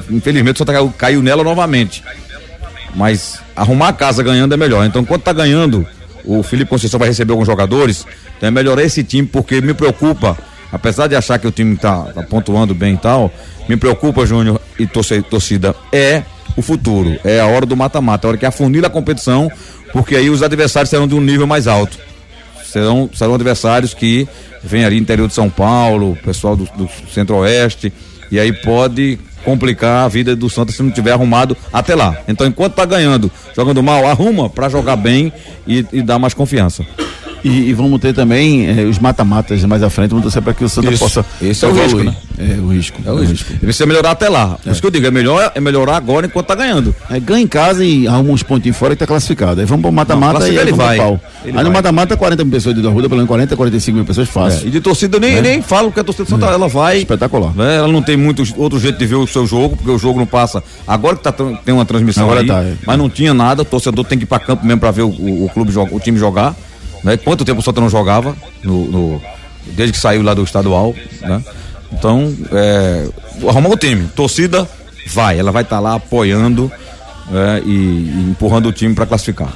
S5: Infelizmente só tá, caiu nela novamente. Mas arrumar a casa ganhando é melhor. Então, enquanto tá ganhando, o Felipe Conceição vai receber alguns jogadores, então é melhorar esse time, porque me preocupa, apesar de achar que o time tá, tá pontuando bem e tal, me preocupa, Júnior e torcida, é o futuro, é a hora do mata-mata, a hora que afunila a competição, porque aí os adversários serão de um nível mais alto. Serão, serão adversários que vêm ali interior de São Paulo, pessoal do, do centro-oeste, e aí pode complicar a vida do Santos se não tiver arrumado até lá. Então, enquanto tá ganhando, jogando mal, arruma para jogar bem e, e dar mais confiança.
S3: E, e, vamos ter também eh, os mata-matas mais à frente, vamos torcer para que o Santa
S5: isso,
S3: possa
S5: esse é o risco, né?
S3: É o risco.
S5: É o, é risco. risco. Precisa melhorar até lá. É. isso que eu digo, é melhor é melhorar agora enquanto tá ganhando.
S3: É, ganha em casa e arruma uns pontinhos fora e tá classificado. Aí vamos pro mata-mata e aí
S5: ele vai. Pau.
S3: Ele aí no mata-mata 40 mil pessoas de Arruda, pelo menos 40, 45 mil pessoas fácil.
S5: É. E de torcida nem, é. nem falo que a torcida do Santa, ela vai.
S3: Espetacular.
S5: Né? Ela não tem muito outro jeito de ver o seu jogo, porque o jogo não passa. Agora que tá, tem uma transmissão agora aí, tá, mas não tinha nada, o torcedor tem que ir pra campo mesmo pra ver o, o, o clube, o time jogar. Né? Quanto tempo o Santa não jogava no, no, desde que saiu lá do estadual, né? Então, é, o time. Torcida vai, ela vai estar tá lá apoiando é, e, e, empurrando o time para classificar.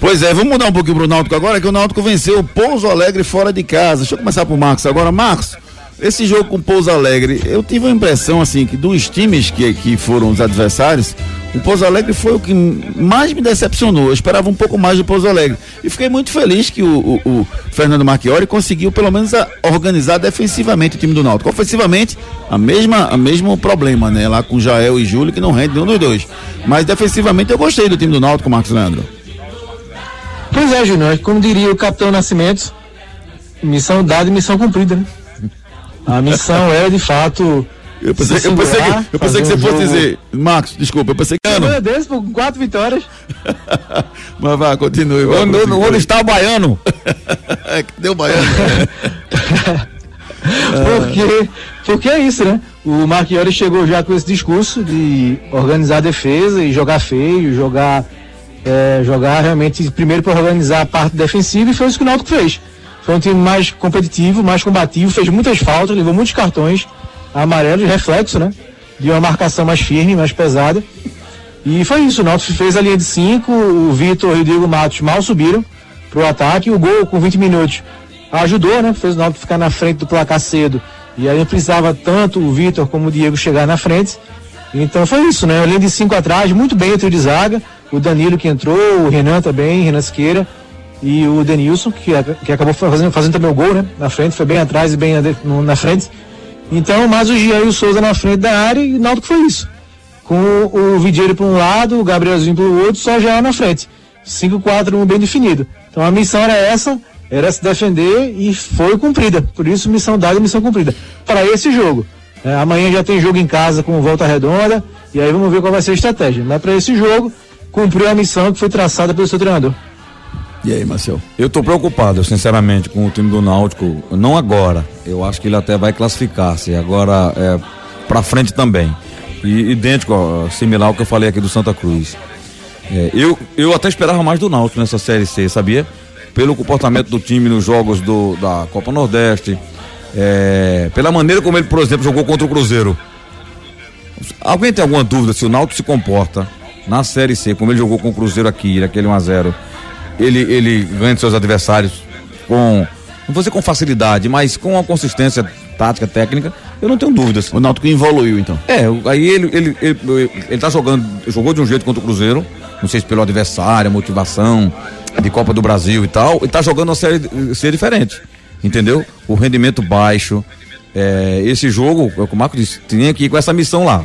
S3: Pois é, vamos mudar um pouquinho pro Náutico agora, que o Náutico venceu o Pouso Alegre fora de casa. Deixa eu começar pro Marcos agora. Marcos, esse jogo com o Pouso Alegre, eu tive a impressão, assim, que dos times que, que foram os adversários, o Pouso Alegre foi o que mais me decepcionou. Eu esperava um pouco mais do Pouso Alegre. E fiquei muito feliz que o, o, o Fernando Marchiori conseguiu, pelo menos, a, organizar defensivamente o time do Náutico. Ofensivamente, a mesma, a mesmo problema, né? Lá com Jael e Júlio, que não rende nenhum dos dois. Mas defensivamente eu gostei do time do Náutico, Marcos Leandro.
S6: Pois é, Júnior. Como diria o capitão Nascimento, missão dada e missão cumprida, né? A missão é, de fato.
S3: Eu pensei, eu pensei, que, eu pensei que você um fosse dizer, Marcos, desculpa, eu pensei que.
S6: Meu Deus, por quatro vitórias.
S3: Mas vai, continue. Vai,
S5: onde, continue. onde está o baiano?
S3: deu baiano.
S6: porque, porque é isso, né? O Marchiori chegou já com esse discurso de organizar a defesa e jogar feio, jogar, é, jogar realmente primeiro para organizar a parte defensiva e foi isso que o Náutico fez. Foi um time mais competitivo, mais combativo, fez muitas faltas, levou muitos cartões amarelos, reflexo, né? De uma marcação mais firme, mais pesada. E foi isso, o Náutico fez a linha de 5, o Vitor e o Diego Matos mal subiram pro ataque, o gol com 20 minutos ajudou, né? Fez o Náutico ficar na frente do placar cedo. E aí precisava tanto o Vitor como o Diego chegar na frente. Então foi isso, né? A linha de 5 atrás, muito bem o trio de zaga, o Danilo que entrou, o Renan também, Renan Siqueira e o Denilson, que, que acabou fazendo, fazendo também o gol, né? Na frente, foi bem atrás e bem na frente. Então, mais o Jean e o Souza na frente da área e o Náutico foi isso. Com o, o Vidieiro para um lado, o Gabrielzinho para o outro, só já na frente. 5-4 bem definido. Então a missão era essa, era se defender e foi cumprida. Por isso, missão dada e missão cumprida. Para esse jogo. É, amanhã já tem jogo em casa com volta redonda, e aí vamos ver qual vai ser a estratégia. Mas para esse jogo, cumpriu a missão que foi traçada pelo seu treinador.
S3: E aí, Marcel?
S5: Eu tô preocupado, sinceramente, com o time do Náutico. Não agora. Eu acho que ele até vai classificar-se. Agora, é, pra frente também. E idêntico, similar ao que eu falei aqui do Santa Cruz. É, eu, eu até esperava mais do Náutico nessa Série C, sabia? Pelo comportamento do time nos jogos do, da Copa Nordeste. É, pela maneira como ele, por exemplo, jogou contra o Cruzeiro. Alguém tem alguma dúvida se o Náutico se comporta na Série C, como ele jogou com o Cruzeiro aqui, naquele 1x0? Ele, ele ganha de seus adversários com, não vou dizer com facilidade, mas com uma consistência tática, técnica, eu não tenho dúvidas.
S3: O Náutico evoluiu então.
S5: É, aí ele, ele, ele, ele, tá jogando, jogou de um jeito contra o Cruzeiro, não sei se pelo adversário, motivação de Copa do Brasil e tal, e tá jogando uma série ser diferente, entendeu? O rendimento baixo, é, esse jogo, é o que o Marco disse, tinha que ir com essa missão lá.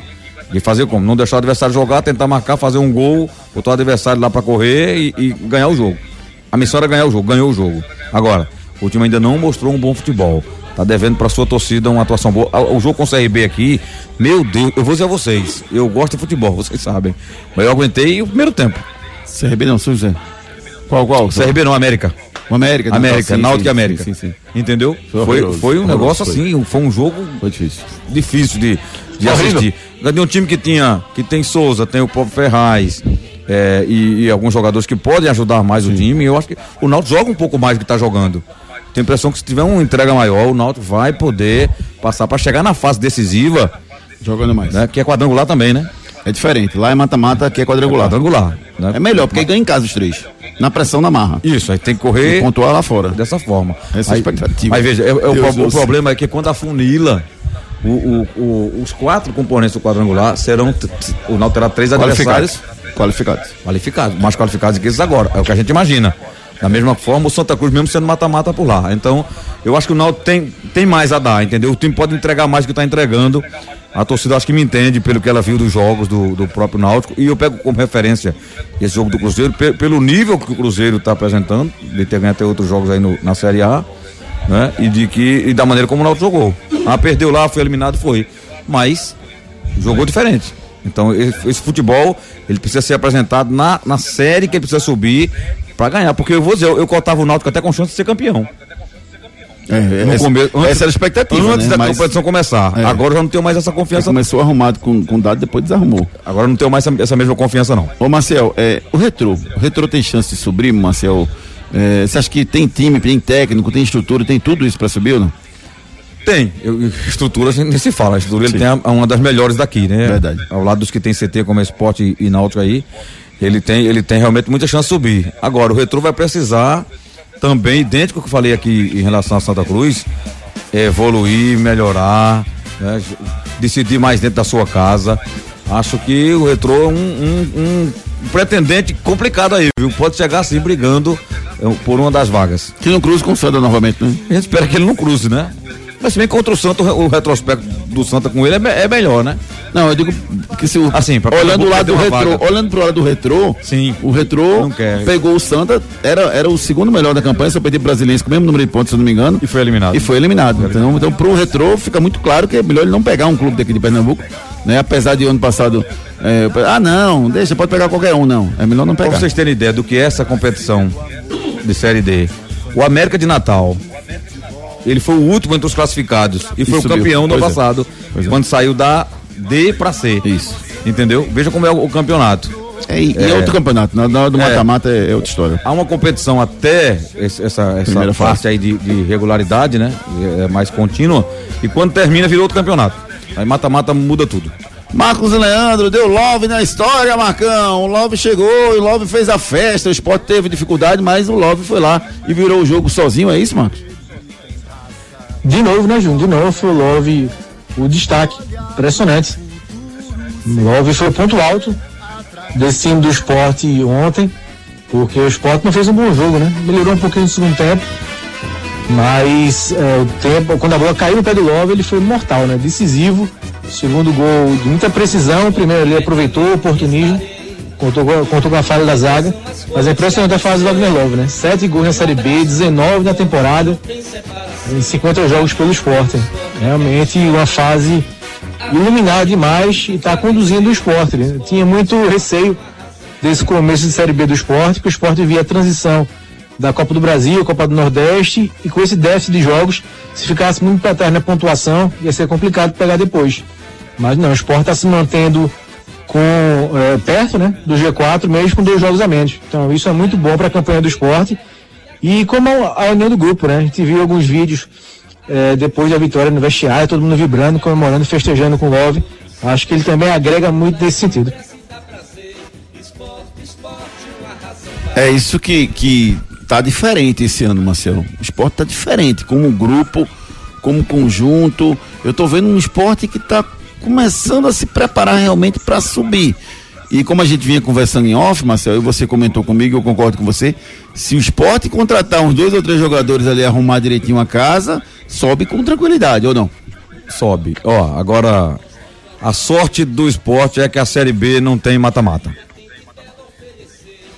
S5: De fazer como? Não deixar o adversário jogar, tentar marcar, fazer um gol, botar o adversário lá para correr e, e, ganhar o jogo. A missão era ganhar o jogo, ganhou o jogo. Agora, o time ainda não mostrou um bom futebol. Tá devendo pra sua torcida uma atuação boa. Ah, O jogo com o CRB aqui, meu Deus, eu vou dizer a vocês, eu gosto de futebol, vocês sabem. Mas eu aguentei o primeiro tempo.
S3: CRB não, São José. Qual, qual?
S5: CRB não, América.
S3: América. né?
S5: América,
S3: Sim,
S5: Náutico e América.
S3: Sim, sim, sim.
S5: Entendeu?
S3: Foi
S5: Foi, um negócio
S3: foi.
S5: assim, foi um jogo
S3: Foi difícil.
S5: difícil de, de
S6: Horrível.
S5: assistir. De um time que tinha, que tem Souza, tem o próprio Ferraz é, e, e alguns jogadores que podem ajudar mais o time. Eu acho que o Náutico joga um pouco mais do que está jogando. Tenho a impressão que se tiver uma entrega maior, o Náutico vai poder passar para chegar na fase decisiva,
S3: Jogando mais.
S5: né, que é quadrangular também, né?
S3: É diferente. Lá é mata-mata, aqui é quadrangular.
S5: Quadrangular. né?
S3: É melhor, porque ganha em casa os três. Na pressão da marra.
S5: Isso, aí tem que
S3: E
S5: correr
S3: pontuar lá fora.
S5: dessa forma.
S3: Essa é a
S5: aí,
S3: expectativa.
S5: Aí veja, é- é o,
S3: Deus,
S5: o
S3: Deus.
S5: problema é que quando afunila, o, o, o, os quatro componentes do quadrangular serão. O Náutico terá três adversários
S3: Qualificados. Qualificados.
S5: qualificados, mais qualificados que esses agora. É o que a gente imagina. Da mesma forma, o Santa Cruz mesmo sendo mata-mata por lá. Então, eu acho que o Náutico tem, tem mais a dar, entendeu? O time pode entregar mais do que está entregando. A torcida acho que me entende pelo que ela viu dos jogos do, do próprio Náutico. E eu pego como referência esse jogo do Cruzeiro, pe- pelo nível que o Cruzeiro está apresentando, de ter ganho até outros jogos aí no- na Série A, né? E de que e da maneira como o Náutico jogou. Ah, perdeu lá, foi eliminado, foi. Mas jogou diferente. Então, esse, futebol, ele precisa ser apresentado na, na série que ele precisa subir para ganhar. Porque eu vou dizer, eu, eu cotava o Náutico até com chance de ser campeão.
S3: É, é,
S5: No
S3: essa,
S5: começo- antes-
S3: essa era a expectativa.
S5: Antes
S3: né?
S5: da
S3: Mas
S5: competição começar.
S3: É.
S5: Agora eu já não tenho mais essa confiança.
S3: começou arrumado com, com dado, depois desarrumou.
S5: Agora eu não tenho mais essa, essa mesma confiança, não.
S3: Ô, Marcel, é, o Retrô. O Retrô tem chance de subir, Marcel? É, você acha que tem time, tem técnico, tem estrutura, tem tudo isso para subir ou não?
S5: Tem. Eu, estrutura assim, nem se fala. A estrutura ele tem a- uma das melhores daqui, né?
S3: Verdade.
S5: Ao lado dos que tem CT como esporte e, e náutico aí, ele tem, ele tem realmente muita chance de subir. Agora, o Retro vai precisar também, idêntico ao que eu falei aqui em relação a Santa Cruz, evoluir, melhorar, né? decidir mais dentro da sua casa. Acho que o Retro é um, um- um pretendente complicado aí, viu? Pode chegar assim brigando é, por uma das vagas.
S3: Que não cruza com o Santa novamente, né?
S5: A gente espera que ele não cruze, né? Mas se bem que contra o Santa, o, re- o retrospecto do Santa com ele é, é melhor, né?
S3: Não, eu digo que se o.
S5: Assim, pra
S3: olhando o lado do
S5: uma
S3: retrô,
S5: vaga.
S3: olhando pro lado do retrô,
S5: Sim.
S3: o retrô pegou o Santa, era, era o segundo melhor da campanha, só o brasileiro com o mesmo número de pontos, se eu não me engano.
S5: E foi eliminado.
S3: E foi eliminado. Então, então pro retrô fica muito claro que é melhor ele não pegar um clube daqui de Pernambuco, né? Apesar de ano passado. é, ah, não, deixa, pode pegar qualquer um, não. É melhor não
S5: Pra
S3: pegar.
S5: vocês terem ideia do que é essa competição de Série D, o América de Natal, ele foi o último entre os classificados e foi o campeão do ano
S3: é.
S5: passado,
S3: Pois é.
S5: quando saiu da D pra C.
S3: Isso.
S5: Entendeu? Veja como é o, o campeonato.
S3: É, e e é
S5: É.
S3: outro campeonato. Na hora do
S5: É.
S3: mata-mata é, é outra história.
S5: Há uma competição até essa, essa
S3: Primeira
S5: parte
S3: fase.
S5: aí de, de regularidade, né? É mais contínua. E quando termina, virou outro campeonato. Aí mata-mata muda tudo.
S3: Marcos Leandro deu love na história, Marcão. O Love chegou, o Love fez a festa. O esporte teve dificuldade, mas o Love foi lá e virou o jogo sozinho. É isso, Marcos?
S6: De novo, né, Júnior? De novo foi o Love o destaque. Impressionante. Love foi o ponto alto desse time do esporte ontem, porque o esporte não fez um bom jogo, né? Melhorou um pouquinho no segundo tempo, mas é, o tempo, quando a bola caiu no pé do Love, ele foi mortal, né? Decisivo. Segundo gol de muita precisão. Primeiro ele aproveitou o oportunismo, contou, com- contou com a falha da zaga. Mas é impressionante a fase do Wagner Love, né? Sete gols na Série B, 19 na temporada em 50 jogos pelo esporte. Realmente uma fase iluminada demais e está conduzindo o esporte. né? Tinha muito receio desse começo de Série B do esporte, que o esporte via a transição da Copa do Brasil, Copa do Nordeste, e com esse déficit de jogos, se ficasse muito para trás na pontuação, ia ser complicado pegar depois. Mas não, o esporte está se mantendo com eh, perto né, do G4, mesmo com dois jogos a menos. Então isso é muito bom para a campanha do esporte. E como a união do grupo, né? A gente viu alguns vídeos eh, depois da vitória no vestiário, todo mundo vibrando, comemorando, festejando com o Love. Acho que ele também agrega muito nesse sentido.
S3: É isso que, que tá diferente esse ano, Marcelo. O esporte tá diferente, como grupo, como conjunto. Eu tô vendo um esporte que tá começando a se preparar realmente para subir. E como a gente vinha conversando em off, Marcelo, e você comentou comigo, eu concordo com você, se o esporte contratar uns dois ou três jogadores ali, arrumar direitinho a casa, sobe com tranquilidade, ou não?
S5: Sobe. Ó, agora a sorte do esporte é que a Série B não tem mata-mata.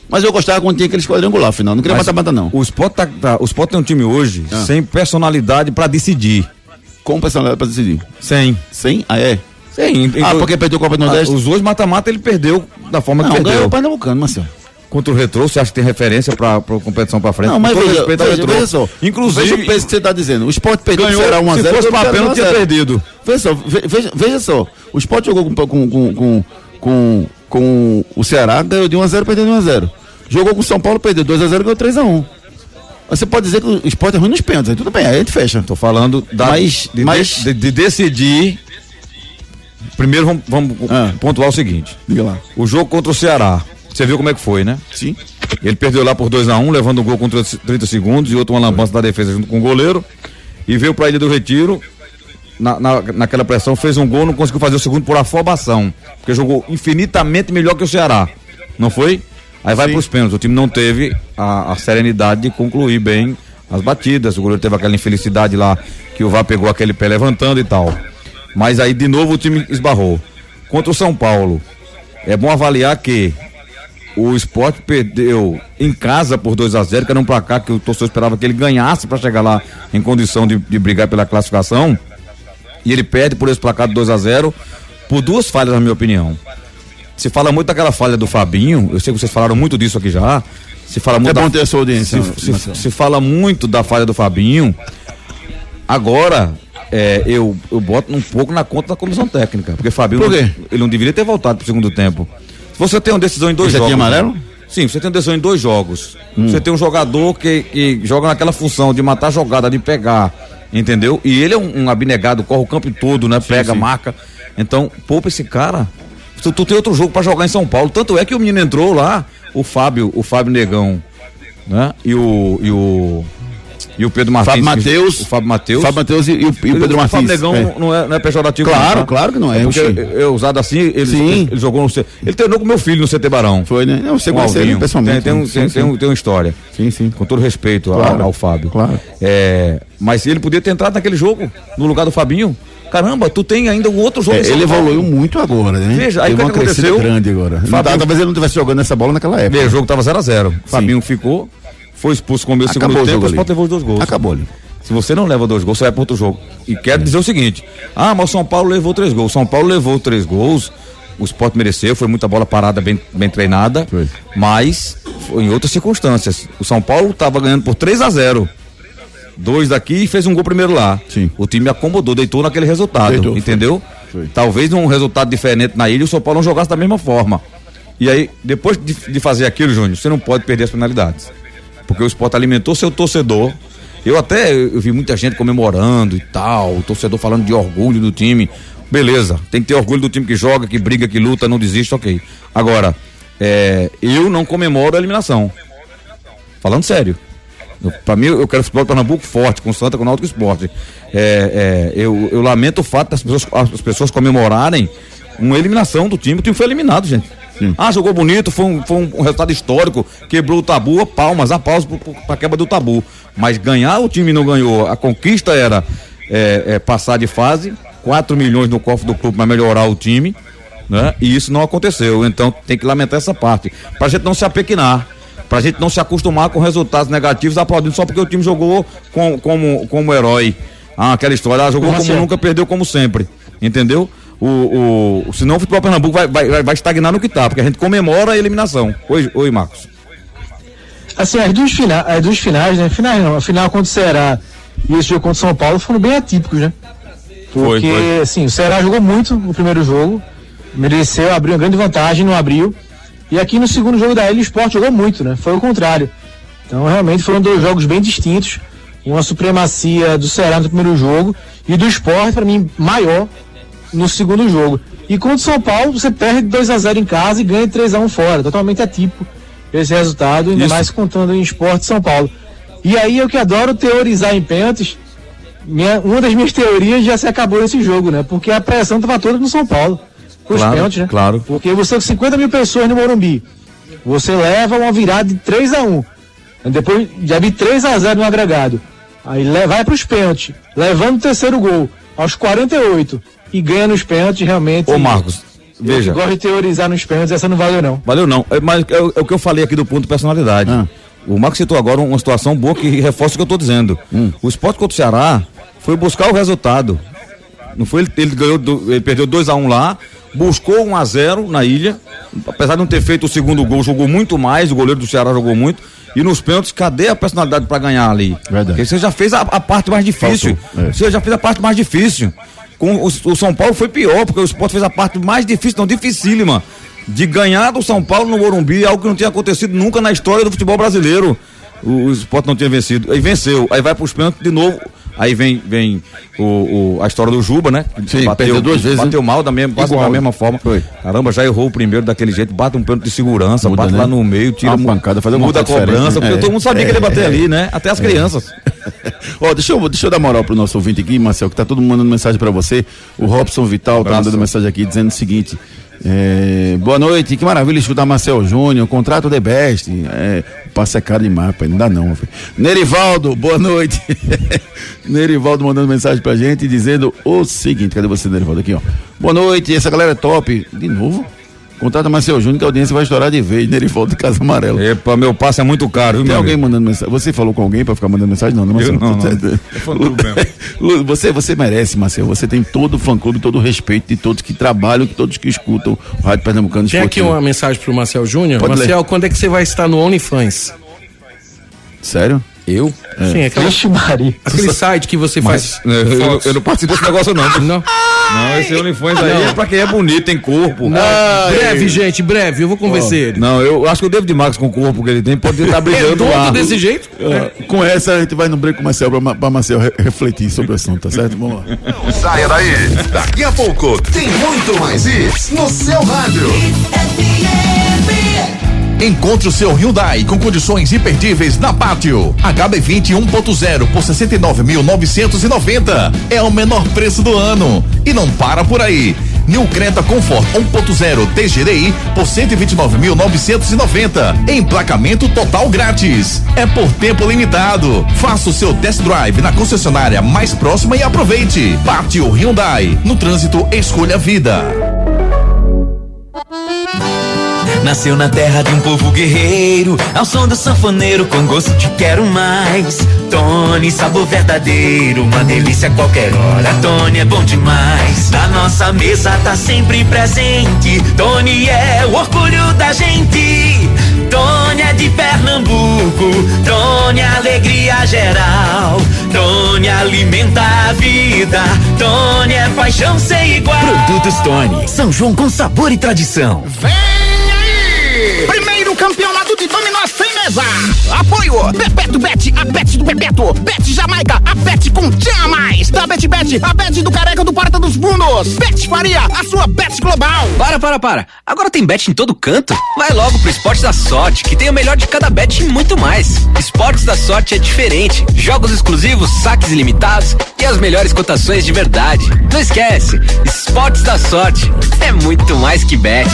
S3: Mas eu gostava quando tinha aqueles quadrangular, afinal. Não queria mata-mata, não.
S5: O Sport, tá, tá- o Sport tem um time hoje
S3: Ah.
S5: sem personalidade pra decidir.
S3: Com personalidade pra decidir.
S5: Sem.
S3: Sem? Ah, é?
S5: Sem.
S3: Ah, porque perdeu a Copa do
S5: Ah,
S3: Nordeste?
S5: Os dois mata-mata ele perdeu da forma
S3: Não,
S5: que
S3: ganhou
S5: perdeu.
S3: o Pernambucano, Marcelo.
S5: Contra o Retrô, você acha que tem referência pra, pra competição pra frente?
S3: Não, mas veja,
S5: respeito
S3: veja,
S5: Retrô.
S3: veja só.
S5: Inclusive,
S3: Veja o peso que você tá dizendo. O Sport perdeu
S5: ganhou,
S3: o Ceará 1x0.
S5: se fosse papel, não tinha perdido.
S3: Veja só, ve- veja, veja só. O Sport jogou com, com, com, com, com, o Ceará, ganhou de 1x0, perdeu de 1x0. Jogou com o São Paulo, perdeu 2x0, ganhou 3x1. Você pode dizer que o Sport é ruim nos pênaltis, tudo bem, aí a gente fecha.
S5: Tô falando da,
S3: Mas-
S5: de,
S3: mas-
S5: de, de decidir. Primeiro vamos, vamos
S3: Ah.
S5: pontuar o seguinte:
S3: Diga lá.
S5: o jogo contra o Ceará. Você viu como é que foi, né?
S3: Sim.
S5: Ele perdeu lá por 2x1, levando um gol com 30 segundos e outro uma lambança da defesa junto com o goleiro. E veio pra Ilha do Retiro, na, na, naquela pressão, fez um gol, não conseguiu fazer o segundo por afobação. Porque jogou infinitamente melhor que o Ceará. Não foi? Aí vai
S3: Sim.
S5: pros pênaltis. O time não teve a, a serenidade de concluir bem as batidas. O goleiro teve aquela infelicidade lá que o VAR pegou aquele pé levantando e tal. Mas aí de novo o time esbarrou. Contra o São Paulo, é bom avaliar que o esporte perdeu em casa por 2 a 0 que era um placar que o torcedor esperava que ele ganhasse para chegar lá em condição de, de brigar pela classificação. E ele perde por esse placar de 2 a 0 por duas falhas, na minha opinião. Se fala muito daquela falha do Fabinho, eu sei que vocês falaram muito disso aqui já. Se fala muito
S3: É bom
S5: da-
S3: ter a sua audiência.
S5: se, se-
S3: Marcelo.
S5: se fala muito da falha do Fabinho. Agora, é, eu, eu boto um pouco na conta da comissão técnica. Porque Fabinho
S3: Por
S5: não- ele não deveria ter voltado pro segundo tempo. Você tem uma decisão em dois
S3: já
S5: jogos.
S3: tinha amarelo?
S5: Sim, você tem uma decisão em dois jogos.
S3: Hum.
S5: Você tem um jogador que, que joga naquela função de matar a jogada, de pegar. Entendeu? E ele é um, um abnegado, corre o campo todo, né? Pega,
S3: sim.
S5: marca. Então, poupa esse cara. Tu, tu tem outro jogo pra jogar em São Paulo. Tanto é que o menino entrou lá, o Fábio, o Fábio Negão, né? E o. E o, e o Pedro Martins.
S3: Fábio Mateus.
S5: O Fábio Mateus.
S3: Fábio Matheus e, e o, e o Pedro Martins.
S5: Fábio Negão
S3: É.
S5: não, é, não é pejorativo.
S3: Claro,
S5: não, tá?
S3: claro que não é,
S5: porque
S3: oxi.
S5: é, é usado assim, ele,
S3: Sim.
S5: ele, ele jogou no. C- Ele treinou com meu filho no CT Barão.
S3: Foi, né? Não, você
S5: Com
S3: conhece ele pessoalmente.
S5: Tem, tem, um-
S3: né?
S5: tem,
S3: Sim,
S5: tem,
S3: sim.
S5: um- tem uma história.
S3: Sim, sim.
S5: Com todo respeito ao-
S3: Claro.
S5: ao, Fábio.
S3: Claro.
S5: É, mas ele podia ter entrado naquele jogo, no lugar do Fabinho. Caramba, tu tem ainda um outro jogo.
S3: É, ele evoluiu muito agora, né?
S5: Veja, aí
S3: Teve
S5: o
S3: uma
S5: que que aconteceu?
S3: grande agora. Talvez ele não estivesse jogando essa bola naquela época.
S5: Veja, o jogo tava 0x0. Fabinho ficou, foi expulso com o meu segundo
S3: o
S5: tempo, o. Sport levou os dois gols.
S3: Acabou ali.
S5: Se você não leva dois gols, você vai para outro jogo. E quero dizer o seguinte: ah, mas o São Paulo levou três gols. São Paulo levou três gols. O Sport mereceu, foi muita bola parada, bem, bem treinada.
S3: Foi.
S5: Mas foi em outras circunstâncias. O São Paulo estava ganhando por 3 a 0 Dois daqui e fez um gol primeiro lá.
S3: Sim.
S5: O time acomodou, deitou naquele resultado.
S3: Deitou, foi.
S5: entendeu?
S3: Foi.
S5: Talvez um resultado diferente na ilha o São Paulo não jogasse da mesma forma. E aí, depois de, de fazer aquilo, Júnior, você não pode perder as penalidades. Porque o esporte alimentou seu torcedor. Eu até eu vi muita gente comemorando e tal, o torcedor falando de orgulho do time. Beleza, tem que ter orgulho do time que joga, que briga, que luta, não desiste, ok. Agora, é, eu não comemoro a eliminação. Falando sério. Pra mim, eu quero futebol de Pernambuco forte, com Santa, com o Náutico Esporte. É, é, eu, eu lamento o fato das pessoas, as pessoas comemorarem uma eliminação do time. O time foi eliminado, gente. Ah, jogou bonito, foi um, foi um resultado histórico, quebrou o tabu, palmas, aplausos para quebra do tabu. Mas ganhar o time não ganhou. A conquista era é, é, passar de fase, 4 milhões no cofre do clube para melhorar o time, né? E isso não aconteceu. Então tem que lamentar essa parte. Pra gente não se apequinar. Pra gente não se acostumar com resultados negativos, aplaudindo só porque o time jogou com, como, como herói. Ah, aquela história, ah, jogou como nunca, perdeu como sempre. Entendeu? O, o, senão o futebol Pernambuco vai, vai, vai- estagnar no que tá, porque a gente comemora a eliminação. Oi, oi Marcos.
S6: Assim, as duas, fina as duas finais, né? Finais não, a final contra o Ceará e esse jogo contra o São Paulo foram bem atípicos, né?
S5: Foi,
S6: Porque,
S5: foi.
S6: assim, o Ceará jogou muito no primeiro jogo, mereceu, abriu uma grande vantagem, não abriu. E aqui no segundo jogo da Ilha, o Sport jogou muito, né? Foi o contrário. Então, realmente, foram dois jogos bem distintos. Uma supremacia do Ceará no primeiro jogo e do Sport, para mim, maior no segundo jogo. E contra o São Paulo, você perde 2 a 0 em casa e ganha 3 a 1 fora. Totalmente atípico esse resultado, ainda
S5: Isso.
S6: mais contando em esporte São Paulo. E aí eu que adoro teorizar em pênaltis, minha- uma das minhas teorias já se acabou nesse jogo, né? Porque a pressão estava toda no São Paulo. Com os
S5: Claro,
S6: pênaltis, né?
S5: claro.
S6: Porque você com 50 mil pessoas no Morumbi, você leva uma virada de 3 a 1 Depois já vi 3 a 0 no agregado. Aí vai para os pênaltis, levando o terceiro gol aos 48 e ganha nos pênaltis realmente.
S5: Ô Marcos, Veja.
S6: Eu gosto de teorizar nos pênaltis, essa não valeu não.
S5: Valeu não. É, mas é, o- é o que eu falei aqui do ponto de personalidade.
S3: Ah.
S5: O Marcos citou agora uma situação boa que reforça o que eu estou dizendo.
S3: Hum.
S5: O esporte contra o Ceará foi buscar o resultado. Não foi ele, ele ganhou, ele perdeu 2 a 1 lá, buscou 1 a 0 na ilha. Apesar de não ter feito o segundo gol, jogou muito mais, o goleiro do Ceará jogou muito. E nos pênaltis, cadê a personalidade para ganhar ali?
S3: Verdade.
S5: Porque você já fez a, a parte mais difícil.
S3: É.
S5: Você já fez a parte mais difícil. Com o, o São Paulo foi pior, porque o Sport fez a parte mais difícil, não dificílima, de ganhar do São Paulo no Morumbi, algo que não tinha acontecido nunca na história do futebol brasileiro. O, o Sport não tinha vencido. Aí venceu. Aí vai pros pênaltis de novo. Aí vem, vem o, o- a história do Juba, né?
S3: Sim, perdeu duas vezes,
S5: Bateu
S3: né?
S5: mal da mesma, quase da mesma forma.
S3: Foi.
S5: Caramba, já errou o primeiro daquele jeito, bate um pênalti de segurança,
S3: Muda,
S5: bate
S3: né?
S5: lá no meio, tira
S3: Uma pancada, fazer uma
S5: muda a cobrança,
S3: diferente,
S5: porque
S3: né?
S5: todo mundo sabia
S3: É,
S5: que ele ia bater
S3: é,
S5: ali, né? Até as crianças.
S3: Ó, deixa eu, deixa eu dar moral pro nosso ouvinte aqui, Marcel, que tá todo mundo mandando mensagem pra você. O Robson Vital tá
S5: Abraço.
S3: mandando mensagem aqui dizendo o seguinte. É, boa noite, que maravilha escutar Marcel Júnior, contrato The Best. É, é caro demais, pai, não dá não. Filho. Nerivaldo, boa noite. Nerivaldo mandando mensagem pra gente dizendo o seguinte: cadê você, Nerivaldo? Aqui, ó. Boa noite, essa galera é top. De novo? Contrata Marcel Júnior que a audiência vai estourar de vez. Nerivaldo de Casa Amarela.
S5: Epa, meu passe é muito caro, viu,
S3: Tem
S5: meu
S3: alguém
S5: amigo?
S3: mandando mensagem? Você falou com alguém pra ficar mandando mensagem? Não, né, Marcelo?
S5: Eu não, não.
S3: Você-
S5: É
S3: você, você merece, Marcelo. Você tem todo o fã-clube, todo o respeito de todos que trabalham, de todos que escutam o Rádio Pernambucano
S4: Tem aqui uma mensagem pro Marcel Júnior. Marcel, quando é que você vai estar no OnlyFans?
S3: Sério?
S5: Eu?
S4: Sim, aquela,
S6: Vixe Maria.
S4: aquele site que você faz.
S5: Eu, eu- eu não participo desse negócio, não.
S4: Não.
S5: Não, esse OnlyFans aí é pra quem é bonito, tem corpo. Não,
S4: Breve, gente, breve. Eu vou convencer ele.
S5: não eu acho que o David Max com o corpo que ele tem pode estar brilhando
S4: Redondo
S5: lá.
S4: desse jeito?
S3: Ah, Com essa a gente vai no break com o Marcel pra, pra Marcel re- refletir sobre o assunto, tá certo? Vamos lá.
S1: Não saia daí. Daqui a pouco tem muito mais isso no seu rádio. Encontre o seu Hyundai com condições imperdíveis na Pátio. HB20 1.0 por 69.990. É o menor preço do ano. E não para por aí. New Creta Comfort 1.0 TGDI por 129.990. Emplacamento total grátis. É por tempo limitado. Faça o seu test drive na concessionária mais próxima e aproveite. Pátio Hyundai. No trânsito, escolha a vida.
S7: Nasceu na terra de um povo guerreiro, ao som do sanfoneiro com gosto de quero mais. Tony, sabor verdadeiro, uma delícia a qualquer hora. Tony é bom demais. Na nossa mesa tá sempre presente. Tony é o orgulho da gente. Tony é de Pernambuco. Tony é alegria geral. Tony alimenta a vida. Tony é paixão sem igual. Produtos Tony, São João com sabor e tradição.
S8: Vem Apoio Bebeto Bet, a Bet do Bebeto. Bet Jamaica, a Bet com Tchan mais. Da Bet Bet, a Bet do Careca do Porta dos Fundos. Bet Faria, a sua Bet global.
S9: Para, para, para. Agora tem bet em todo canto? Vai logo pro Esportes da Sorte, que tem o melhor de cada bet e muito mais. Esportes da Sorte é diferente. Jogos exclusivos, saques ilimitados e as melhores cotações de verdade. Não esquece, Esportes da Sorte é muito mais que bet.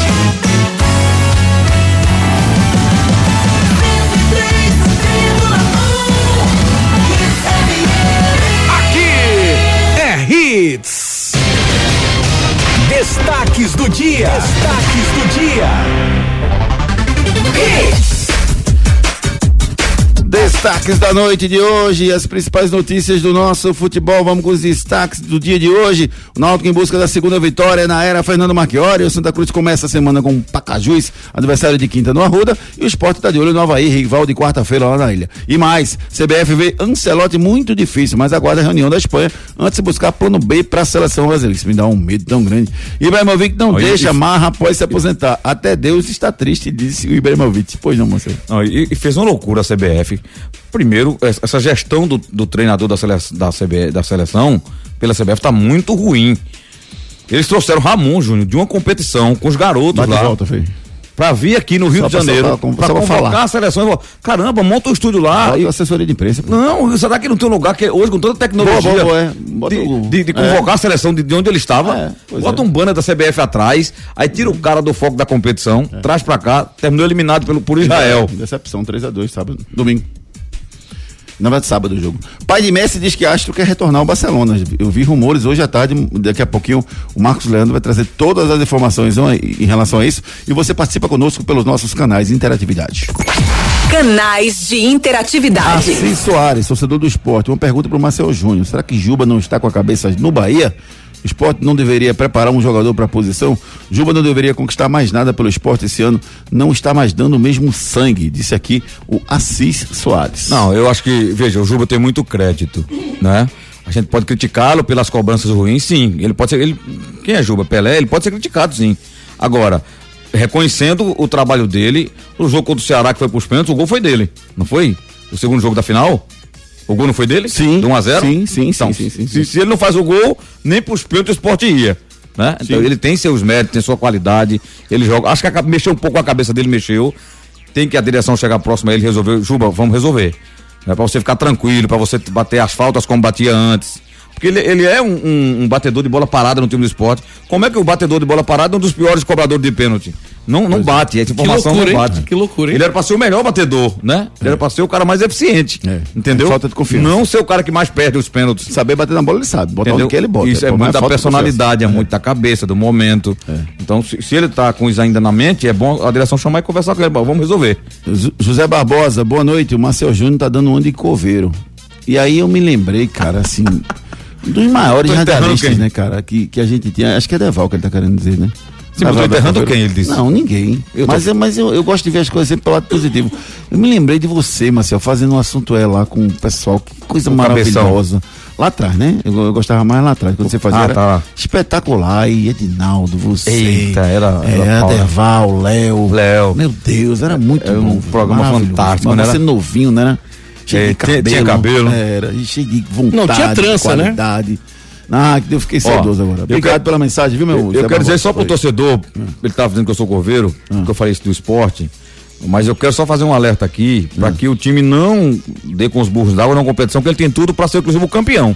S4: Hits.
S7: Destaques do dia. Destaques do dia.
S3: Destaques da noite de hoje, as principais notícias do nosso futebol. Vamos com os destaques do dia de hoje. O Náutico em busca da segunda vitória na era Fernando Marchiori. O Santa Cruz começa a semana com o Pacajus, adversário de quinta no Arruda. E o Sport está de olho no Havaí, rival de quarta-feira lá na ilha. E mais, CBF vê Ancelotti muito difícil, mas aguarda a reunião da Espanha antes de buscar plano B para a seleção brasileira. Isso me dá um medo tão grande. Ibrahimovic não
S5: Olha,
S3: deixa
S5: isso-
S3: marra após se aposentar. Até Deus está triste, disse o Ibrahimovic. Pois não, Marcelo.
S5: Não, e, e fez uma loucura a CBF. Primeiro, es- essa gestão do, do treinador da, sele, da, CB, da seleção pela CBF tá muito ruim. Eles trouxeram Ramon Júnior de uma competição com os garotos
S3: Bate e
S5: lá.
S3: volta, Fê.
S5: Pra vir aqui no Rio
S3: Só
S5: de Janeiro.
S3: pra-
S5: pra convocar a seleção. e Caramba, monta um estúdio lá.
S3: Aí a assessoria de imprensa. pô.
S5: Não, será que não tem um lugar que hoje, com toda a tecnologia,
S3: Boa, boa, boa, é. Bota
S5: de, de- de
S3: é.
S5: convocar a seleção de, de onde ele estava,
S3: É,
S5: bota
S3: é.
S5: um banner da CBF atrás, aí tira o cara do foco da competição,
S3: É.
S5: traz pra cá, terminou eliminado pelo, por Israel.
S3: Decepção, 3x2, sábado, domingo. Na verdade, sábado o jogo. Pai de Messi diz que Astro quer retornar ao Barcelona. Eu vi rumores hoje à tarde, daqui a pouquinho o Marcos Leandro vai trazer todas as informações em relação a isso e você participa conosco pelos nossos canais de interatividade.
S10: Canais de interatividade.
S3: Assis Soares, torcedor do esporte. Uma pergunta para o Marcelo Júnior. Será que Juba não está com a cabeça no Bahia? Esporte não deveria preparar um jogador para a posição. Juba não deveria conquistar mais nada pelo esporte esse ano. Não está mais dando o mesmo sangue, disse aqui o Assis Soares.
S5: Não, eu acho que, veja, o Juba tem muito crédito, né? A gente pode criticá-lo pelas cobranças ruins, sim. Ele pode ser. Ele, quem é Juba? Pelé? Ele pode ser criticado, sim. Agora, reconhecendo o trabalho dele, o jogo contra o Ceará que foi pros pênaltis, o gol foi dele, não foi? O segundo jogo da final? O gol não foi dele?
S3: Sim.
S5: De 1 a 0
S3: Sim, sim,
S5: então,
S3: sim, sim, sim,
S5: se, se, ele não faz o gol, nem pros pênaltis o esporte ia. Né? Então ele tem seus méritos, tem sua qualidade, ele joga. Acho que mexeu um pouco a cabeça dele, mexeu. Tem que a direção chegar próxima a ele e resolver. Juba, vamos resolver. Né? Pra você ficar tranquilo, para você bater as faltas como batia antes. Porque ele, ele é um, um, um, batedor de bola parada no time do esporte. Como é que o batedor de bola parada é um dos piores cobradores de pênalti? Não, não bate, essa informação
S4: loucura,
S5: não bate.
S4: Hein? Que loucura, hein?
S5: Ele era pra ser o melhor batedor, né? Ele era pra ser o cara mais eficiente.
S3: É.
S5: Entendeu?
S3: É falta de confiança.
S5: Não ser o cara que mais perde os pênaltis.
S3: Saber bater na bola, ele sabe. Botar
S5: Entendeu?
S3: onde que ele bota.
S5: Isso é,
S3: mas
S5: muito da personalidade, é muito da cabeça, do momento. Então, se, se ele tá com isso ainda na mente, é bom a direção chamar e conversar com ele. Vamos resolver.
S3: José Barbosa, boa noite. O Marcel Júnior tá dando onda de coveiro. E aí eu me lembrei, cara, assim, dos maiores
S5: Tô
S3: radialistas, né, cara, que, que a gente tinha. Acho que é Deval que ele tá querendo dizer, né?
S5: Sim, mas tô
S3: Deval da
S5: enterrando quem, ele disse?
S3: Não, ninguém.
S5: Eu tô-
S3: Mas, eu, mas eu, eu gosto de ver as coisas sempre pelo lado positivo. Eu me lembrei de você, Marcel, fazendo um assunto é lá com o pessoal. Que coisa
S5: o cabeção.
S3: maravilhosa. Lá atrás, né? Eu, eu gostava mais lá atrás, quando você fazia.
S5: Ah,
S3: era
S5: tá.
S3: Espetacular. E Edinaldo, você.
S5: Eita, era-
S3: É,
S5: era né?
S3: Deval, Léo.
S5: Léo.
S3: Meu Deus, era muito
S5: Era um
S3: bom.
S5: programa
S3: maravilhoso.
S5: fantástico,
S3: Mas
S5: né?
S3: Você novinho, né? Cheio
S5: É,
S3: de
S5: tinha-
S3: cabelo.
S5: tinha cabelo.
S3: Era, e cheio de vontade.
S4: Não, tinha trança, né?
S3: qualidade. Ah, que eu fiquei saudoso agora. Obrigado
S5: quero-
S3: pela mensagem, viu, meu
S5: Eu, eu quero dizer
S3: Barbosa?
S5: só pro
S3: Oi.
S5: torcedor, ele tava dizendo que eu sou corveiro, que eu falei isso do esporte, mas eu quero só fazer um alerta aqui, para que o time não dê com os burros d'água na competição, que ele tem tudo para ser inclusive o campeão.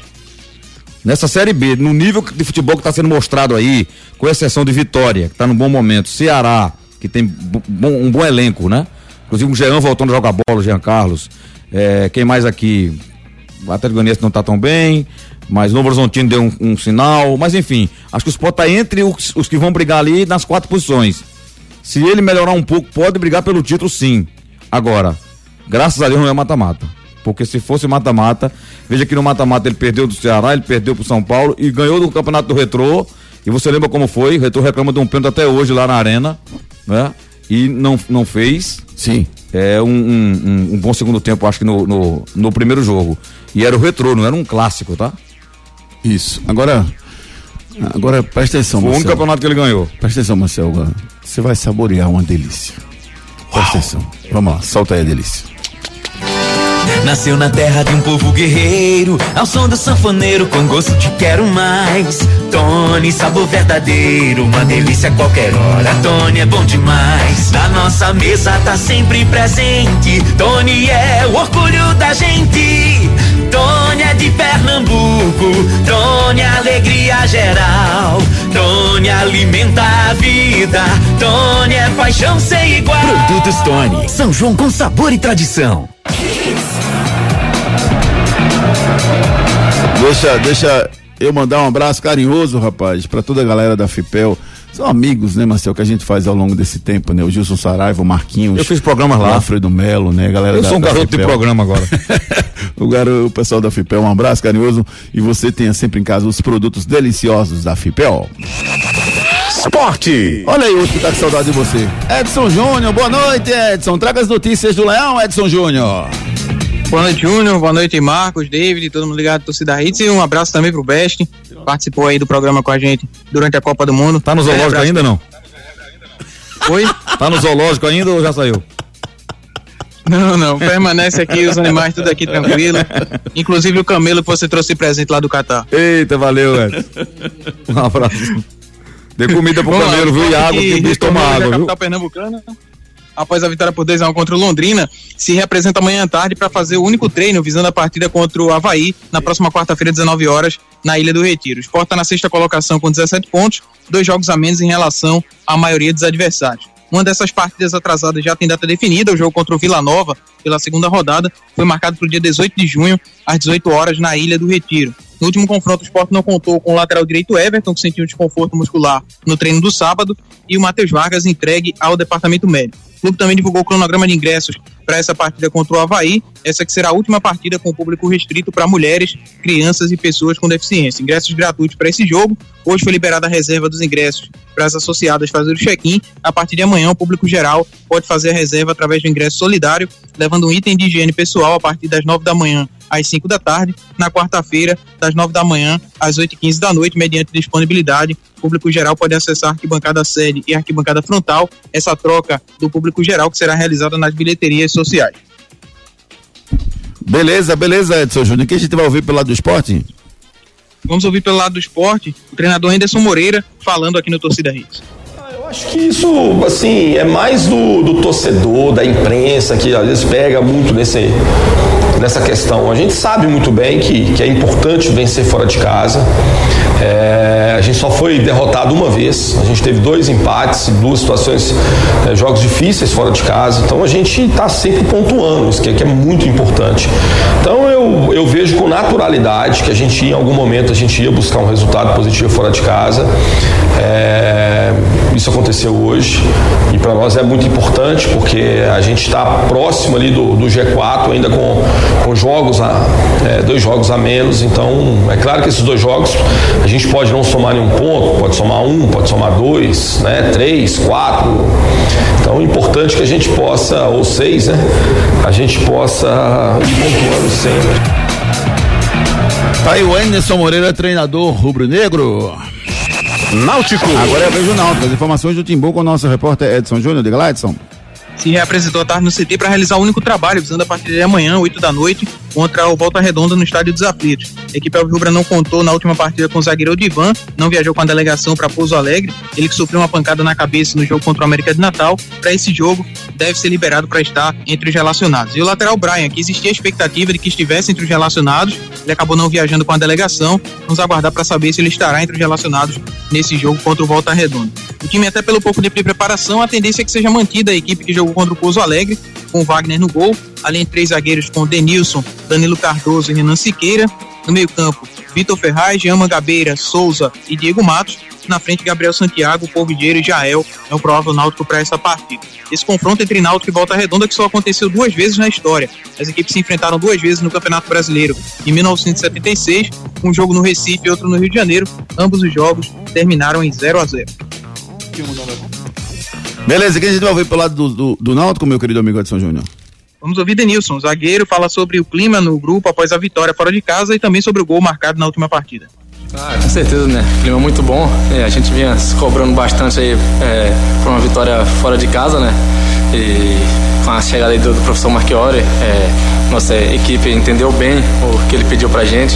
S5: Nessa Série B, no nível de futebol que está sendo mostrado aí, com exceção de Vitória, que está num bom momento, Ceará, que tem bom- um bom elenco, né? Inclusive o Jean voltando a jogar bola, o Jean Carlos. É, quem mais aqui? O Atlético Goianiense não está tão bem, mas Novo Horizontino deu um, um sinal. Mas enfim, acho que o Sport está entre os, os que vão brigar ali nas quatro posições. Se ele melhorar um pouco, pode brigar pelo título sim. Agora, graças a Deus não é mata-mata. Porque se fosse mata-mata, veja que no mata-mata ele perdeu do Ceará, ele perdeu pro São Paulo e ganhou do campeonato do Retrô. E você lembra como foi? O Retrô reclama de um pênalti até hoje lá na arena, né? E não, não fez.
S3: Sim.
S5: É um, um, um- bom segundo tempo, acho que no, no, no primeiro jogo. E era o Retrô, não era um clássico, tá?
S3: Isso. Agora, agora presta atenção,
S5: Foi o único campeonato que ele ganhou.
S3: Presta atenção, Marcel. agora. Você vai saborear uma delícia. Presta atenção. Vamos lá, solta aí a delícia.
S7: Nasceu na terra de um povo guerreiro, ao som do sanfoneiro com gosto de quero mais. Tony, sabor verdadeiro, uma delícia a qualquer hora. Tony é bom demais. Na nossa mesa tá sempre presente. Tony é o orgulho da gente. Tony é de Pernambuco. Tony é alegria geral. Tony alimenta a vida. Tony é paixão sem igual.
S9: Produtos Tony. São João com sabor e tradição.
S3: Deixa, deixa eu mandar um abraço carinhoso, rapaz, pra toda a galera da FIPEL. São amigos, né, Marcel, que a gente faz ao longo desse tempo, né? O Gilson Saraiva, o Marquinhos.
S5: Eu fiz programas lá.
S3: O Alfredo Melo, né? A galera
S5: Eu
S3: da,
S5: sou um
S3: da
S5: garoto de
S3: FIPEL.
S5: programa agora.
S3: o, garo, o pessoal da FIPEL, um abraço carinhoso. E você tenha sempre em casa os produtos deliciosos da FIPEL.
S1: Esporte.
S3: Olha aí outro que tá com saudade de você. Edson Júnior, boa noite, Edson. Traga as notícias do Leão, Edson Júnior.
S6: Boa noite, Júnior. Boa noite, Marcos, David, todo mundo ligado, torcida Hits. E um abraço também pro Best. Participou aí do programa com a gente durante a Copa do Mundo.
S5: Tá no zoológico
S6: Grande
S5: ainda não?
S6: Oi?
S5: Tá no zoológico ainda ou já saiu?
S6: Não, não. Permanece aqui, os animais tudo aqui tranquilo. Inclusive o camelo que você trouxe presente lá do Catar.
S5: Eita, valeu, Edson. Um abraço. Dê comida pro
S6: Vamos lá,
S5: camelo, viu? E água, que o bicho toma água, viu?
S6: capital pernambucana. Após a vitória por 2x1 contra o Londrina, se representa amanhã à tarde para fazer o único treino visando a partida contra o Havaí na próxima quarta-feira, 19 horas, na Ilha do Retiro. O Sport está na sexta colocação com 17 pontos, dois jogos a menos em relação à maioria dos adversários.
S11: Uma dessas partidas atrasadas já tem data definida, o jogo contra o Vila Nova, pela segunda rodada, foi marcado para o dia 18 de junho, às 18 horas, na Ilha do Retiro. No último confronto, o Sport não contou com o lateral direito Everton, que sentiu um desconforto muscular no treino do sábado, e o Matheus Vargas entregue ao departamento médico. Clube também divulgou o cronograma de ingressos para essa partida contra o Havaí, essa que será a última partida com público restrito para mulheres, crianças e pessoas com deficiência. Ingressos gratuitos para esse jogo. Hoje foi liberada a reserva dos ingressos para as associadas fazer o check-in. A partir de amanhã, o público geral pode fazer a reserva através do ingresso solidário, levando um item de higiene pessoal a partir das 9 da manhã às 5 da tarde, na quarta-feira, das 9 da manhã às 8 e 15 da noite, mediante disponibilidade. O público geral pode acessar a arquibancada sede e a arquibancada frontal, essa troca do público geral que será realizada nas bilheterias sociais.
S3: Beleza, beleza, Edson Júnior. O que a gente vai ouvir pelo lado do esporte?
S11: Vamos ouvir pelo lado do esporte o treinador Anderson Moreira falando aqui no Torcida Hits.
S12: Eu acho que isso, assim, é mais do, do torcedor, da imprensa, que às vezes pega muito nesse, nessa questão. A gente sabe muito bem que, que é importante vencer fora de casa. É, a gente só foi derrotado uma vez. A gente teve dois empates, duas situações, é, jogos difíceis fora de casa. Então a gente está sempre pontuando, isso que é, que é muito importante. Então eu, eu vejo com naturalidade que a gente, em algum momento, a gente ia buscar um resultado positivo fora de casa. É, isso aconteceu hoje e para nós é muito importante porque a gente está próximo ali do, do G4 ainda com, com jogos a, é, dois jogos a menos então é claro que esses dois jogos a gente pode não somar nenhum ponto pode somar um pode somar dois né três quatro então é importante que a gente possa ou seis né a gente possa ir pontuando sempre
S3: Tá aí o Anderson Moreira, treinador rubro-negro.
S8: Náutico.
S3: Agora é a vez do Náutico. As informações do Timbu com o nosso repórter Edson Júnior. Diga lá, Edson.
S11: Se reapresentou à tarde no CT para realizar o único trabalho, visando a partir de amanhã, 8 da noite, contra o Volta Redonda no Estádio dos Aflitos. A equipe Alvirrubra não contou na última partida com o zagueiro Odivan, não viajou com a delegação para Pouso Alegre, ele que sofreu uma pancada na cabeça no jogo contra o América de Natal. Para esse jogo, deve ser liberado para estar entre os relacionados. E o lateral Brian, que existia a expectativa de que estivesse entre os relacionados, ele acabou não viajando com a delegação. Vamos aguardar para saber se ele estará entre os relacionados nesse jogo contra o Volta Redonda. O time, até pelo pouco de preparação, a tendência é que seja mantida a equipe que jogou contra o Pouso Alegre, com Wagner no gol, além de três zagueiros com Denilson, Danilo Cardoso e Renan Siqueira. No meio-campo, Vitor Ferraz, Jean Gabeira, Souza e Diego Matos. Na frente, Gabriel Santiago, Polvideiro e Jael é o provável náutico para essa partida. Esse confronto entre Náutico e Volta Redonda que só aconteceu duas vezes na história. As equipes se enfrentaram duas vezes no Campeonato Brasileiro, em 1976, um jogo no Recife e outro no Rio de Janeiro. Ambos os jogos terminaram em 0 a 0
S3: Beleza, quem a gente vai ouvir pelo lado do, do, do Náutico, meu querido amigo Edson Júnior?
S11: Vamos ouvir Denilson, zagueiro, fala sobre o clima no grupo após a vitória fora de casa e também sobre o gol marcado na última partida.
S13: Ah, com certeza, né? Clima muito bom. É, a gente vinha se cobrando bastante aí é, por uma vitória fora de casa, né? E com a chegada aí do, do professor Marchiori, é, nossa equipe entendeu bem o que ele pediu pra gente.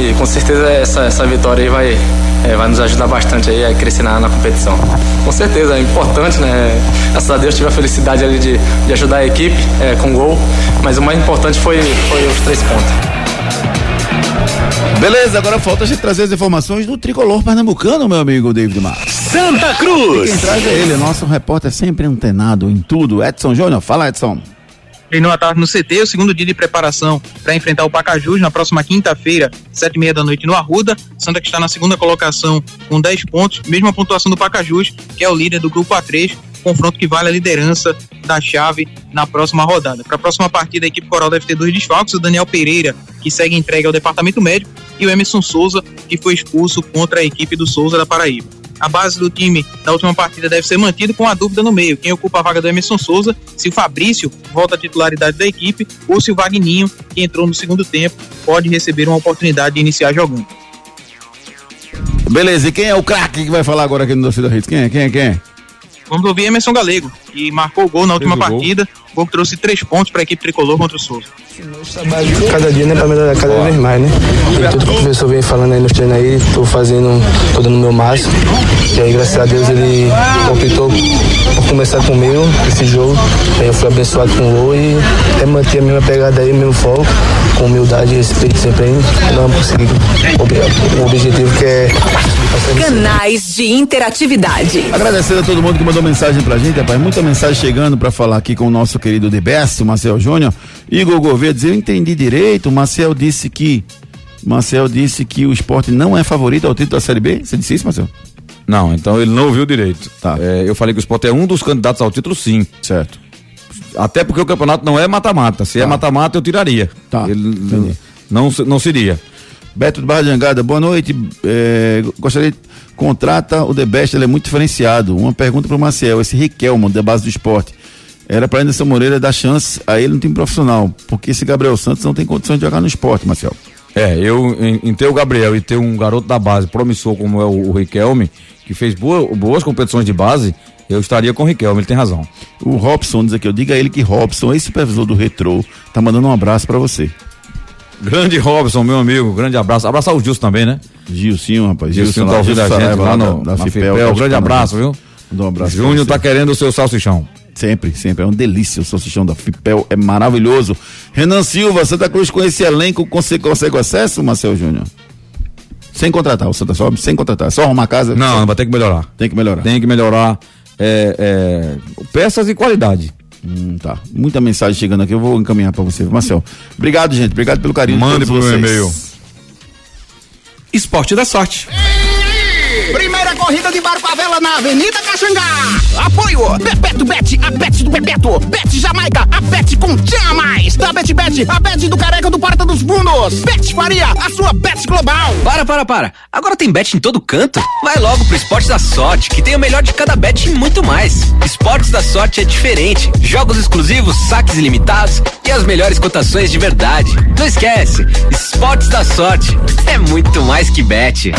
S13: E com certeza essa, essa vitória aí vai, é, vai nos ajudar bastante aí a crescer na, na, competição. Com certeza, é importante, né? Graças a Deus tive a felicidade ali de, de ajudar a equipe é, com gol, mas o mais importante foi, foi os três pontos.
S3: Beleza, agora falta a gente trazer as informações do tricolor pernambucano, meu amigo David Marques.
S8: Santa Cruz!
S3: E quem traz é ele, nosso repórter sempre antenado em tudo. Edson Júnior, fala Edson.
S11: Treinou à tarde no CT, o segundo dia de preparação para enfrentar o Pacajus na próxima quinta-feira, sete e meia da noite no Arruda. Santa que está na segunda colocação com 10 pontos, mesma pontuação do Pacajus, que é o líder do grupo A3, confronto que vale a liderança da chave na próxima rodada. Para a próxima partida, a equipe Coral deve ter dois desfalques: o Daniel Pereira, que segue entregue ao departamento médico, e o Emerson Souza, que foi expulso contra a equipe do Souza da Paraíba. A base do time da última partida deve ser mantida com a dúvida no meio. Quem ocupa a vaga do Emerson Souza, se o Fabrício volta à titularidade da equipe ou se o Vagninho, que entrou no segundo tempo, pode receber uma oportunidade de iniciar jogando.
S3: Beleza, e quem é o craque que vai falar agora aqui no Torcida Hits? Quem é? Quem é? Quem é?
S11: Vamos ouvir Emerson Galego, que marcou o gol na última partida. Gol. Botafogo trouxe três pontos para a equipe tricolor contra o Souza.
S14: Cada dia, né, pra melhorar cada vez mais, né? E tudo que o professor vem falando aí nos treinos aí, tô fazendo, tô dando o meu máximo. E aí, graças a Deus, ele optou por começar comigo esse jogo. Aí eu fui abençoado com o gol e até manter a mesma pegada aí, o mesmo foco, com humildade e respeito sempre aí. Nós vamos conseguir o objetivo que é
S10: Canais de interatividade.
S3: Agradecendo a todo mundo que mandou mensagem pra gente, rapaz. Muita mensagem chegando pra falar aqui com o nosso querido The Best, o Marcel Júnior. Igor Gouveia diz, eu entendi direito, o Marcel disse que Marcel disse que o esporte não é favorito ao título da Série B. Você disse isso, Marcel?
S5: Não, então ele não ouviu direito. Tá. eu falei que o esporte é um dos candidatos ao título, sim.
S3: Certo.
S5: Até porque o campeonato não é mata-mata. Se é mata-mata, eu tiraria.
S3: Tá.
S5: Ele não, não seria.
S3: Beto de Barra de Angada, boa noite. É, gostaria de contrata o The Best, ele é muito diferenciado. Uma pergunta para o Maciel, esse Riquelmo, da base do esporte. Era para Anderson Moreira dar chance a ele no time profissional, porque esse Gabriel Santos não tem condições de jogar no esporte, Marcel.
S5: É, eu em, em ter o Gabriel e ter um garoto da base promissor como é o, o Riquelme, que fez boa, boas competições de base, eu estaria com o Riquelme, ele tem razão.
S3: O Robson diz aqui, eu diga a ele que Robson, ex-supervisor do Retro, tá mandando um abraço para você.
S5: Grande Robson, meu amigo, grande abraço. Abraçar o Gilson também, né?
S3: Gilcinho, rapaz.
S5: Gilson tá ouvindo a gente lá no, da, da Fipel. Fipel. Grande abraço, viu?
S3: Um abraço
S5: Júnior tá querendo o seu salsichão.
S3: Sempre, sempre. É uma delícia o salsichão da Fipel, é maravilhoso. Renan Silva, Santa Cruz com esse elenco consegue, consegue acesso, Marcel Júnior? Sem contratar, o Santa Sobe, sem contratar. Só arrumar casa?
S5: Não, vai ter que melhorar.
S3: Tem que melhorar.
S5: Tem que melhorar. É, é, peças e qualidade.
S3: Hum, tá. Muita mensagem chegando aqui, eu vou encaminhar para você. Marcel, obrigado, gente. Obrigado pelo carinho.
S5: Mande pro meu e-mail.
S4: Esporte da sorte.
S8: Primeira corrida de barco à vela na Avenida Caxangá. Apoio Bebeto Bet, a Bet do Bebeto. Bet Jamaica, a Bet com Tchan Mais. Da Bet Bet, a Bet do Careca do Porta dos Fundos. Bet Faria, a sua Bet global.
S9: Para, para, para. Agora tem bet em todo canto? Vai logo pro Esportes da Sorte, que tem o melhor de cada bet e muito mais. Esportes da Sorte é diferente. Jogos exclusivos, saques ilimitados e as melhores cotações de verdade. Não esquece, Esportes da Sorte é muito mais que bet.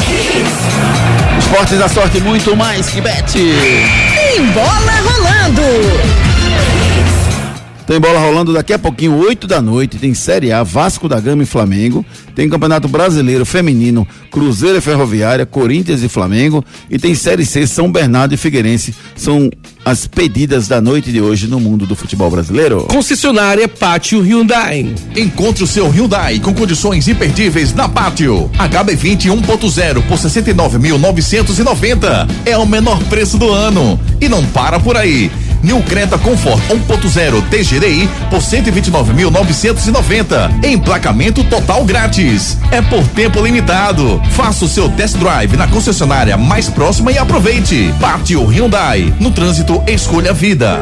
S3: Esportes da Sorte, muito mais que bet.
S10: Tem bola rolando.
S3: Tem bola rolando daqui a pouquinho, 8 da noite. Tem Série A, Vasco da Gama e Flamengo. Tem Campeonato Brasileiro Feminino, Cruzeiro e Ferroviária, Corinthians e Flamengo. E tem Série C, São Bernardo e Figueirense. São as pedidas da noite de hoje no mundo do futebol brasileiro.
S4: Concessionária Pátio Hyundai.
S1: Encontre o seu Hyundai com condições imperdíveis na Pátio. HB20 1.0 por 69.990. É o menor preço do ano. E não para por aí. New Creta Comfort 1.0 TGDI por 129.990. Emplacamento total grátis. É por tempo limitado. Faça o seu test drive na concessionária mais próxima e aproveite. Pátio Hyundai. No trânsito, escolha a vida.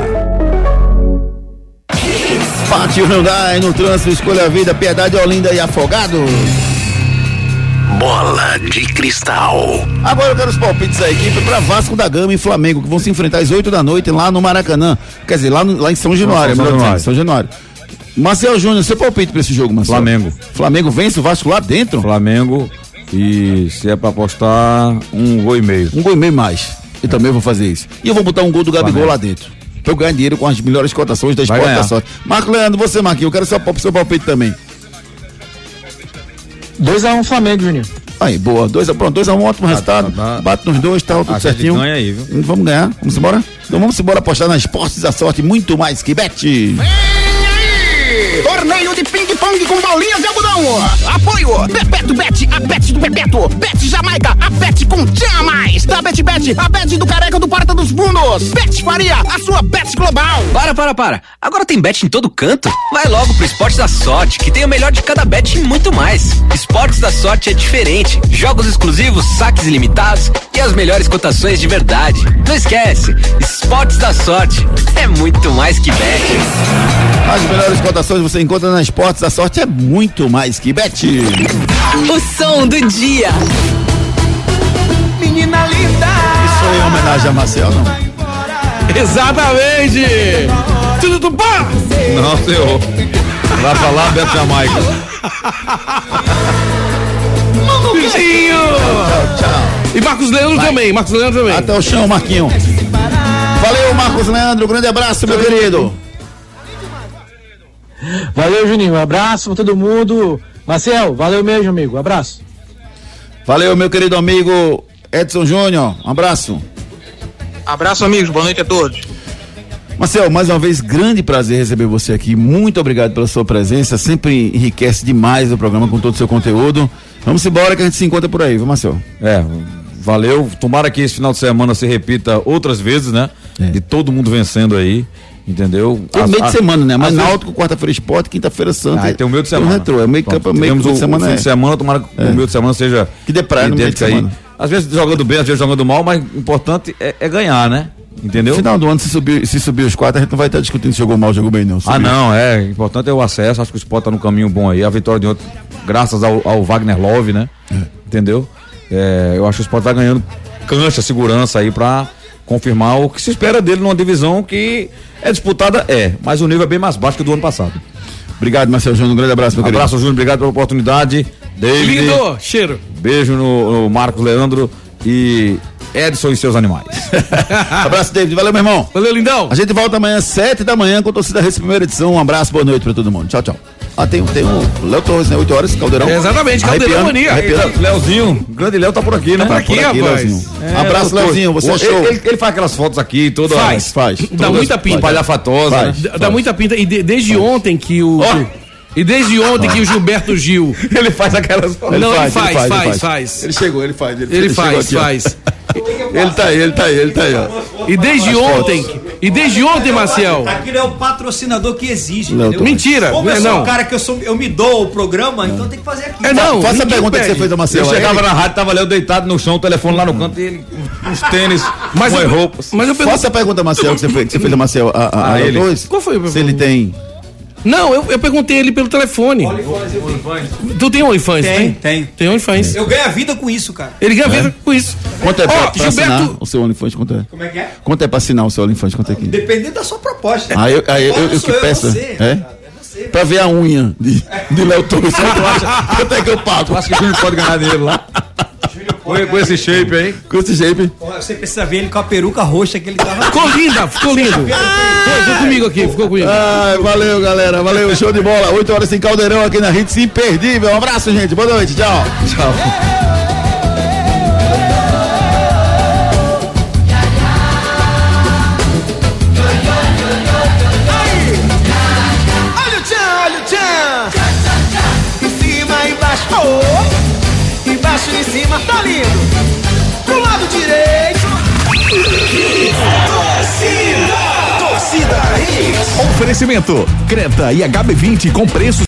S3: Pátio Hyundai no trânsito, escolha a vida, Piedade Olinda e Afogados.
S1: Bola de cristal.
S3: Agora eu quero os palpites da equipe para Vasco da Gama e Flamengo, que vão se enfrentar às 8 da noite lá no Maracanã. Quer dizer, lá, no, lá em São Januário,
S5: São
S3: melhor
S5: Januário.
S3: São Januário. Marcel Júnior, seu palpite para esse jogo, Marcel?
S5: Flamengo.
S3: Flamengo vence o Vasco lá dentro?
S5: Flamengo. E se é pra apostar, um gol e meio.
S3: Um gol e meio mais. Eu também vou fazer isso. E eu vou botar um gol do Gabigol
S5: Flamengo.
S3: lá dentro. Pra eu ganhar dinheiro com as melhores cotações da Esporte da. Sorte. Marco Leandro, você, Marquinhos, eu quero seu, seu palpite também.
S6: 2x1 Flamengo, Juninho.
S3: Aí, boa. 2 a, pronto, 2 a 1 um, ótimo resultado.
S5: tá.
S3: Bate nos dois, tá tudo
S5: A gente
S3: certinho.
S5: ganha aí, viu?
S3: Vamos ganhar. Vamos embora? Então vamos embora apostar nas esportes da sorte, muito mais que bet.
S8: Torneio de ping-pong com bolinhas de algodão. Apoio Bebeto Bet, a Bet do Bebeto. Bet Jamaica, a Bet com Tchan Mais. Da Bet Bet, a Bet do Careca do Porta dos Fundos. Bet Faria, a sua Bet global.
S9: Para, para, para. Agora tem bet em todo canto? Vai logo pro Esportes da Sorte, que tem o melhor de cada bet e muito mais. Esportes da Sorte é diferente. Jogos exclusivos, saques ilimitados e as melhores cotações de verdade. Não esquece, Esportes da Sorte é muito mais que bet.
S3: As melhores cotações você encontra nas esportes da sorte, é muito mais que bet.
S10: O som do dia.
S8: Menina linda.
S3: Isso aí é homenagem a Marcel, não?
S4: Exatamente! Tudo do pá!
S5: Não, senhor. Vai falar, Beto Jamaica.
S3: Tchau, tchau.
S4: E Marcos Leandro também, Marcos Leandro também.
S3: Até o chão, Marquinho. Valeu, Marcos Leandro. Grande abraço, meu querido.
S6: Valeu, Juninho. Um abraço pra todo mundo. Marcel, valeu mesmo, amigo. Um abraço.
S3: Valeu, meu querido amigo Edson Júnior. Um abraço.
S11: Abraço, amigos. Boa noite a todos.
S3: Marcel, mais uma vez, grande prazer receber você aqui. Muito obrigado pela sua presença. Sempre enriquece demais o programa com todo o seu conteúdo. Vamos embora que a gente se encontra por aí, viu, Marcel?
S5: É, valeu. Tomara que esse final de semana se repita outras vezes, né? De todo mundo vencendo aí. Entendeu?
S3: Tem meio de semana, né? Mas Náutico, quarta-feira esporte, quinta-feira santa.
S5: Ah, tem o meio de semana.
S3: retrô, é meio
S5: Pronto,
S3: campo, meio
S5: temos
S3: fim
S5: o,
S3: de semana.
S5: o fim
S3: é.
S5: de semana, tomara que
S3: É.
S5: o meio de semana seja.
S3: Que dê praia no meio de semana.
S5: Às vezes jogando bem, às vezes jogando mal, mas o importante é, é ganhar, né? Entendeu?
S3: No final do ano, se subir, se subir os quatro, a gente não vai estar discutindo se jogou mal ou jogou bem, não.
S5: Ah,
S3: Subiu.
S5: não, é. O importante é o acesso. Acho que o Sport tá no caminho bom aí. A vitória de ontem, graças ao, ao Wagner Love, né? Entendeu? É, eu acho que o Sport vai ganhando cancha, segurança aí pra confirmar o que se espera dele numa divisão que é disputada, é. Mas o nível é bem mais baixo que o do ano passado.
S3: Obrigado, Marcelo Júnior. Um grande abraço, meu
S5: Abraço, Júnior. Obrigado pela oportunidade. David.
S4: Lindo, cheiro.
S5: Beijo no, no Marcos Leandro e Edson e seus animais.
S3: abraço, David. Valeu, meu irmão.
S4: Valeu, lindão.
S3: A gente volta amanhã, sete da manhã, com a torcida Race primeira edição. Um abraço, boa noite pra todo mundo. Tchau, tchau. Ah, tem, tem o Léo Torres, né? 8 horas, Caldeirão.
S4: É, exatamente, Caldeirão Mania.
S3: arrepiando.
S5: Leozinho, o grande Léo tá por aqui, né?
S4: Tá por aqui, rapaz.
S3: Leozinho.
S5: É,
S3: Abraço, Leozinho. Você é
S5: Torres.
S3: show.
S5: Ele, ele- ele faz aquelas fotos aqui, toda
S4: Faz.
S3: Faz.
S4: Dá muita pinta.
S5: Palhafatosa,
S3: Faz.
S5: né?
S4: Dá, dá muita pinta. E de- desde ontem que o. E desde ontem que o Gilberto Gil.
S5: Ele faz aquelas fotos.
S4: Não, ele faz, faz, faz.
S3: Ele chegou, ele faz. Ele,
S4: Ele faz,
S3: aqui, ó.
S4: faz.
S3: Ele tá aí, ele tá aí, ele tá aí, ó.
S4: E desde ontem. E desde ontem, Marcel.
S15: Aquilo é o patrocinador que exige,
S3: Não, tô-
S4: Mentira,
S15: Como eu
S4: não.
S15: sou um cara que eu, sou, eu me dou o programa, então tem que fazer aqui.
S4: É, não.
S3: Faça a pergunta que
S4: pede.
S3: você fez a Marcelo.
S5: Eu chegava na rádio, tava Léo deitado no chão, o telefone lá no canto e ele, uns tênis,
S4: Mas
S5: umas
S4: eu-
S5: roupas.
S4: Mas eu pergunto.
S3: Faça a pergunta, Marcel, que você fez, que você fez a Marcel. A, a, a
S5: ele.
S3: Torres.
S4: Qual foi a
S3: Se ele tem.
S4: Não, eu, eu perguntei ele pelo telefone. Tu tem OnlyFans?
S15: Tem, tem.
S4: Tem OnlyFans.
S15: Eu ganho a vida com isso, cara.
S4: Ele ganha vida com isso.
S3: Quanto é pra,
S4: Ó,
S3: pra assinar
S4: Gilberto.
S3: o seu OnlyFans? Quanto é?
S15: Como é que é?
S3: Quanto é pra assinar o seu OnlyFans? Quanto é aqui?
S15: Dependendo da sua proposta.
S3: Ah, eu, aí eu, eu, eu que peço.
S15: você,
S3: é?
S15: cara, você.
S3: Pra ver a unha de, de Léo Torres. Quanto, é que eu pago?
S5: Tu acha que o Júnior pode ganhar dinheiro lá? Com, com esse shape aí.
S3: Com esse shape.
S15: Você precisa ver ele com a peruca roxa que ele tava.
S4: Ficou linda, ficou lindo. Foi, ficou comigo aqui, ficou comigo.
S3: Ai, valeu, galera. Valeu, show de bola. 8 horas sem caldeirão aqui na Hits Imperdível. Um abraço, gente. Boa noite. Tchau. Tchau.
S1: Oferecimento: Creta e HB20 com preços